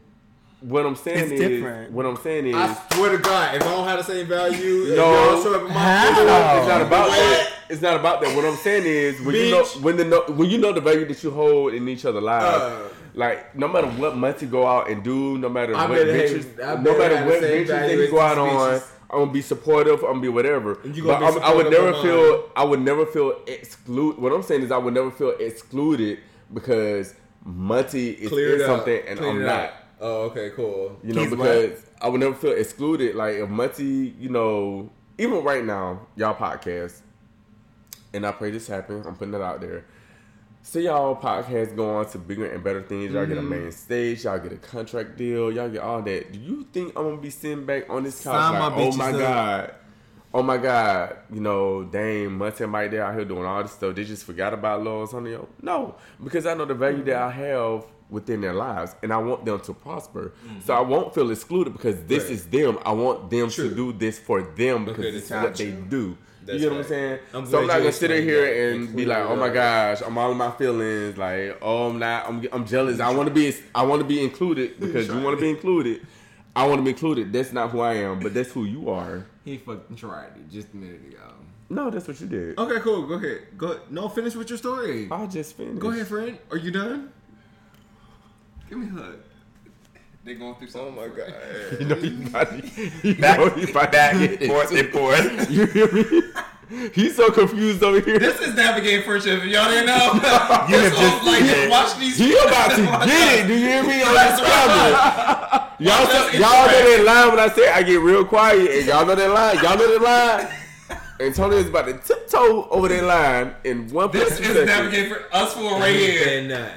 What I'm saying It's is, different. what I'm saying is, I swear to God, if I don't have the same value, No. y'all show up in my How? It's not about that. It's not about that. What I'm saying is when you know when the know, when you know the value that you hold in each other's lives. Uh. like no matter what month you go out and do, no matter I what better ventures, I no matter have what same ventures that you as go out these on. I'm gonna be supportive. I'm gonna be whatever. But be I'm, would never feel. mine. I would never feel exclude. What I'm saying is I would never feel excluded because Monty is Clear something up. and Clear I'm not. up. Oh, okay, cool. You know, He's because I would never feel excluded. Like if Munty, you know, even right now, y'all podcast, and I pray this happens. I'm putting it out there. See y'all podcast go on to bigger and better things. Y'all get a Mm-hmm. main stage. Y'all get a contract deal. Y'all get all that. Do you think I'm gonna be sitting back on this couch Sign like, my oh my up." god, oh my god, you know, Dame, Munty, and Mike, they out here doing all this stuff. They just forgot about Lil Antonio. No, because I know the value that I have within their lives, and I want them to prosper. Mm-hmm. So I won't feel excluded because this Right. is them. I want them True. to do this for them because it's that's what they do. That's you get what I'm saying? I'm so I'm not gonna sit in here and You be like, "Oh my gosh, I'm all in my feelings." Like, "Oh, I'm not. I'm, I'm jealous. I want to be. I want to be included because you want to be included. I want to be included. That's not who I am, but that's who you are. He fucking tried it just a minute ago. No, that's what you did. Okay, cool. Go ahead. Go. No, finish with your story. I just finished. Go ahead, friend. Are you done? Give me a hug. They going through something. Oh my god. You know you about to, you Back, know you about to back get and forth and forth. You hear me? He's so confused over here. This is navigating friendship. If y'all didn't know, You this have just whole, like seen it. watch these. He about to get it. Do you hear me on this camera? Y'all, so, y'all know interact. that line when I say I get real quiet, and y'all know that line. Y'all know that line. Antonio is about to tiptoe over that line in one This point is seconds. navigating for us for right here. And uh,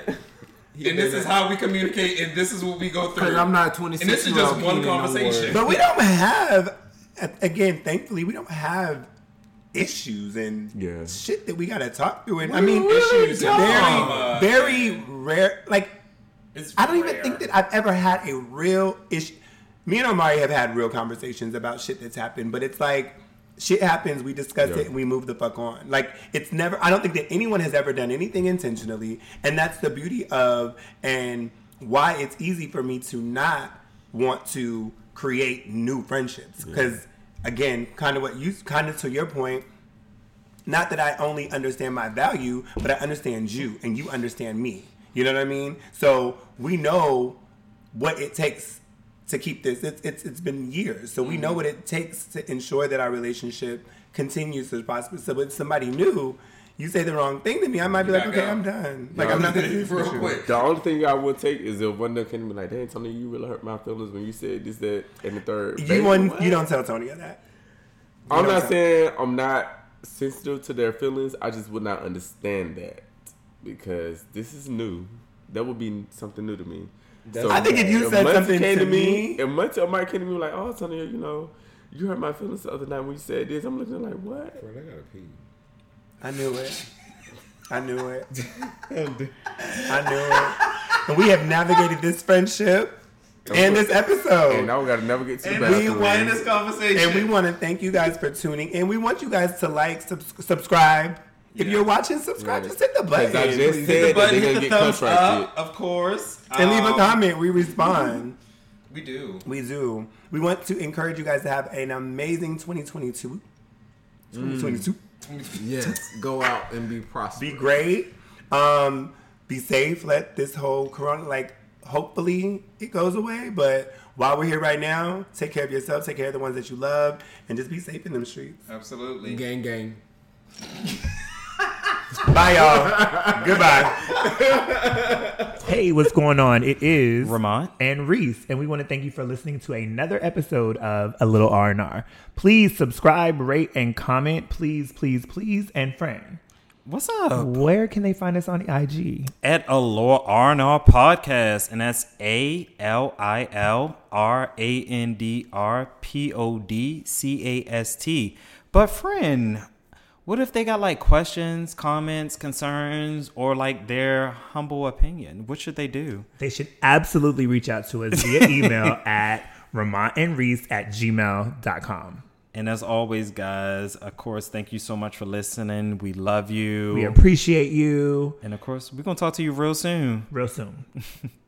and this is how we communicate, and this is what we go through. Because I'm not 26 And this is just one conversation. But we don't have, again, thankfully, we don't have issues and Yeah. shit that we gotta talk through. And I mean, issues? very, Drama. very rare. Like, It's I don't even think that I've ever had a real issue. Me and Omari have had real conversations about shit that's happened, but it's like shit happens, we discuss Yeah. it, and we move the fuck on. Like it's never. I don't think that anyone has ever done anything intentionally, and that's the beauty of and why it's easy for me to not want to create new friendships because again, kind of what you kind of to your point not that I only understand my value, but I understand you and you understand me. You know what I mean? So we know what it takes to keep this. It's it's, it's been years, so we know what it takes to ensure that our relationship continues to prosper. So when somebody new, you say the wrong thing to me, I might be like, okay, up. I'm done. Like Yeah. I'm not gonna do this real with you. quick. The only thing I would take is if one day came to me like, "Dang, Tony, you really hurt my feelings when you said this, that, and the third. You Baby, want you don't tell Tony that. I'm don't not tell- saying I'm not sensitive to their feelings. I just would not understand that because this is new. That would be something new to me. So I think if you said Muncie something came to to me- me, if Muncie or Mike came to me like, "Oh, Tony, you know, you hurt my feelings the other night when you said this," I'm looking like, "What?" Bro, they gotta pee. I knew it. I knew it. I knew it. And we have navigated this friendship and this episode. And now we gotta never get to the And bathroom. we won this conversation. And we want to thank you guys for tuning in. We want you guys to like, subs- subscribe. If Yeah. you're watching, subscribe. Yeah. Just hit the button. 'Cause I just please. said- hit the that button, they're hit gonna the get thumbs contracted. up, of course, and leave a Um, comment. We respond. We do. We do. We want to encourage you guys to have an amazing 2022. 2022. Yes, go out and be prosperous. Be great. Um, be safe. Let this whole corona, like, hopefully it goes away. But while we're here right now, take care of yourself, take care of the ones that you love, and just be safe in them streets. Absolutely. gang, gang. Bye, y'all. Goodbye. Hey, what's going on? It is Ramont. and Reese, and we want to thank you for listening to another episode of A Little R and R. Please subscribe, rate, and comment. Please, please, please, and friend. What's up? Where can they find us on the IG? At A Lil R and R Podcast, and that's A L I L R A N D R P O D C A S T. But friend, what if they got like questions, comments, concerns, or like their humble opinion? What should they do? They should absolutely reach out to us via email at ramontandreese at gmail.com. And as always, guys, of course, thank you so much for listening. We love you. We appreciate you and of course, we're gonna talk to you real soon. real soon.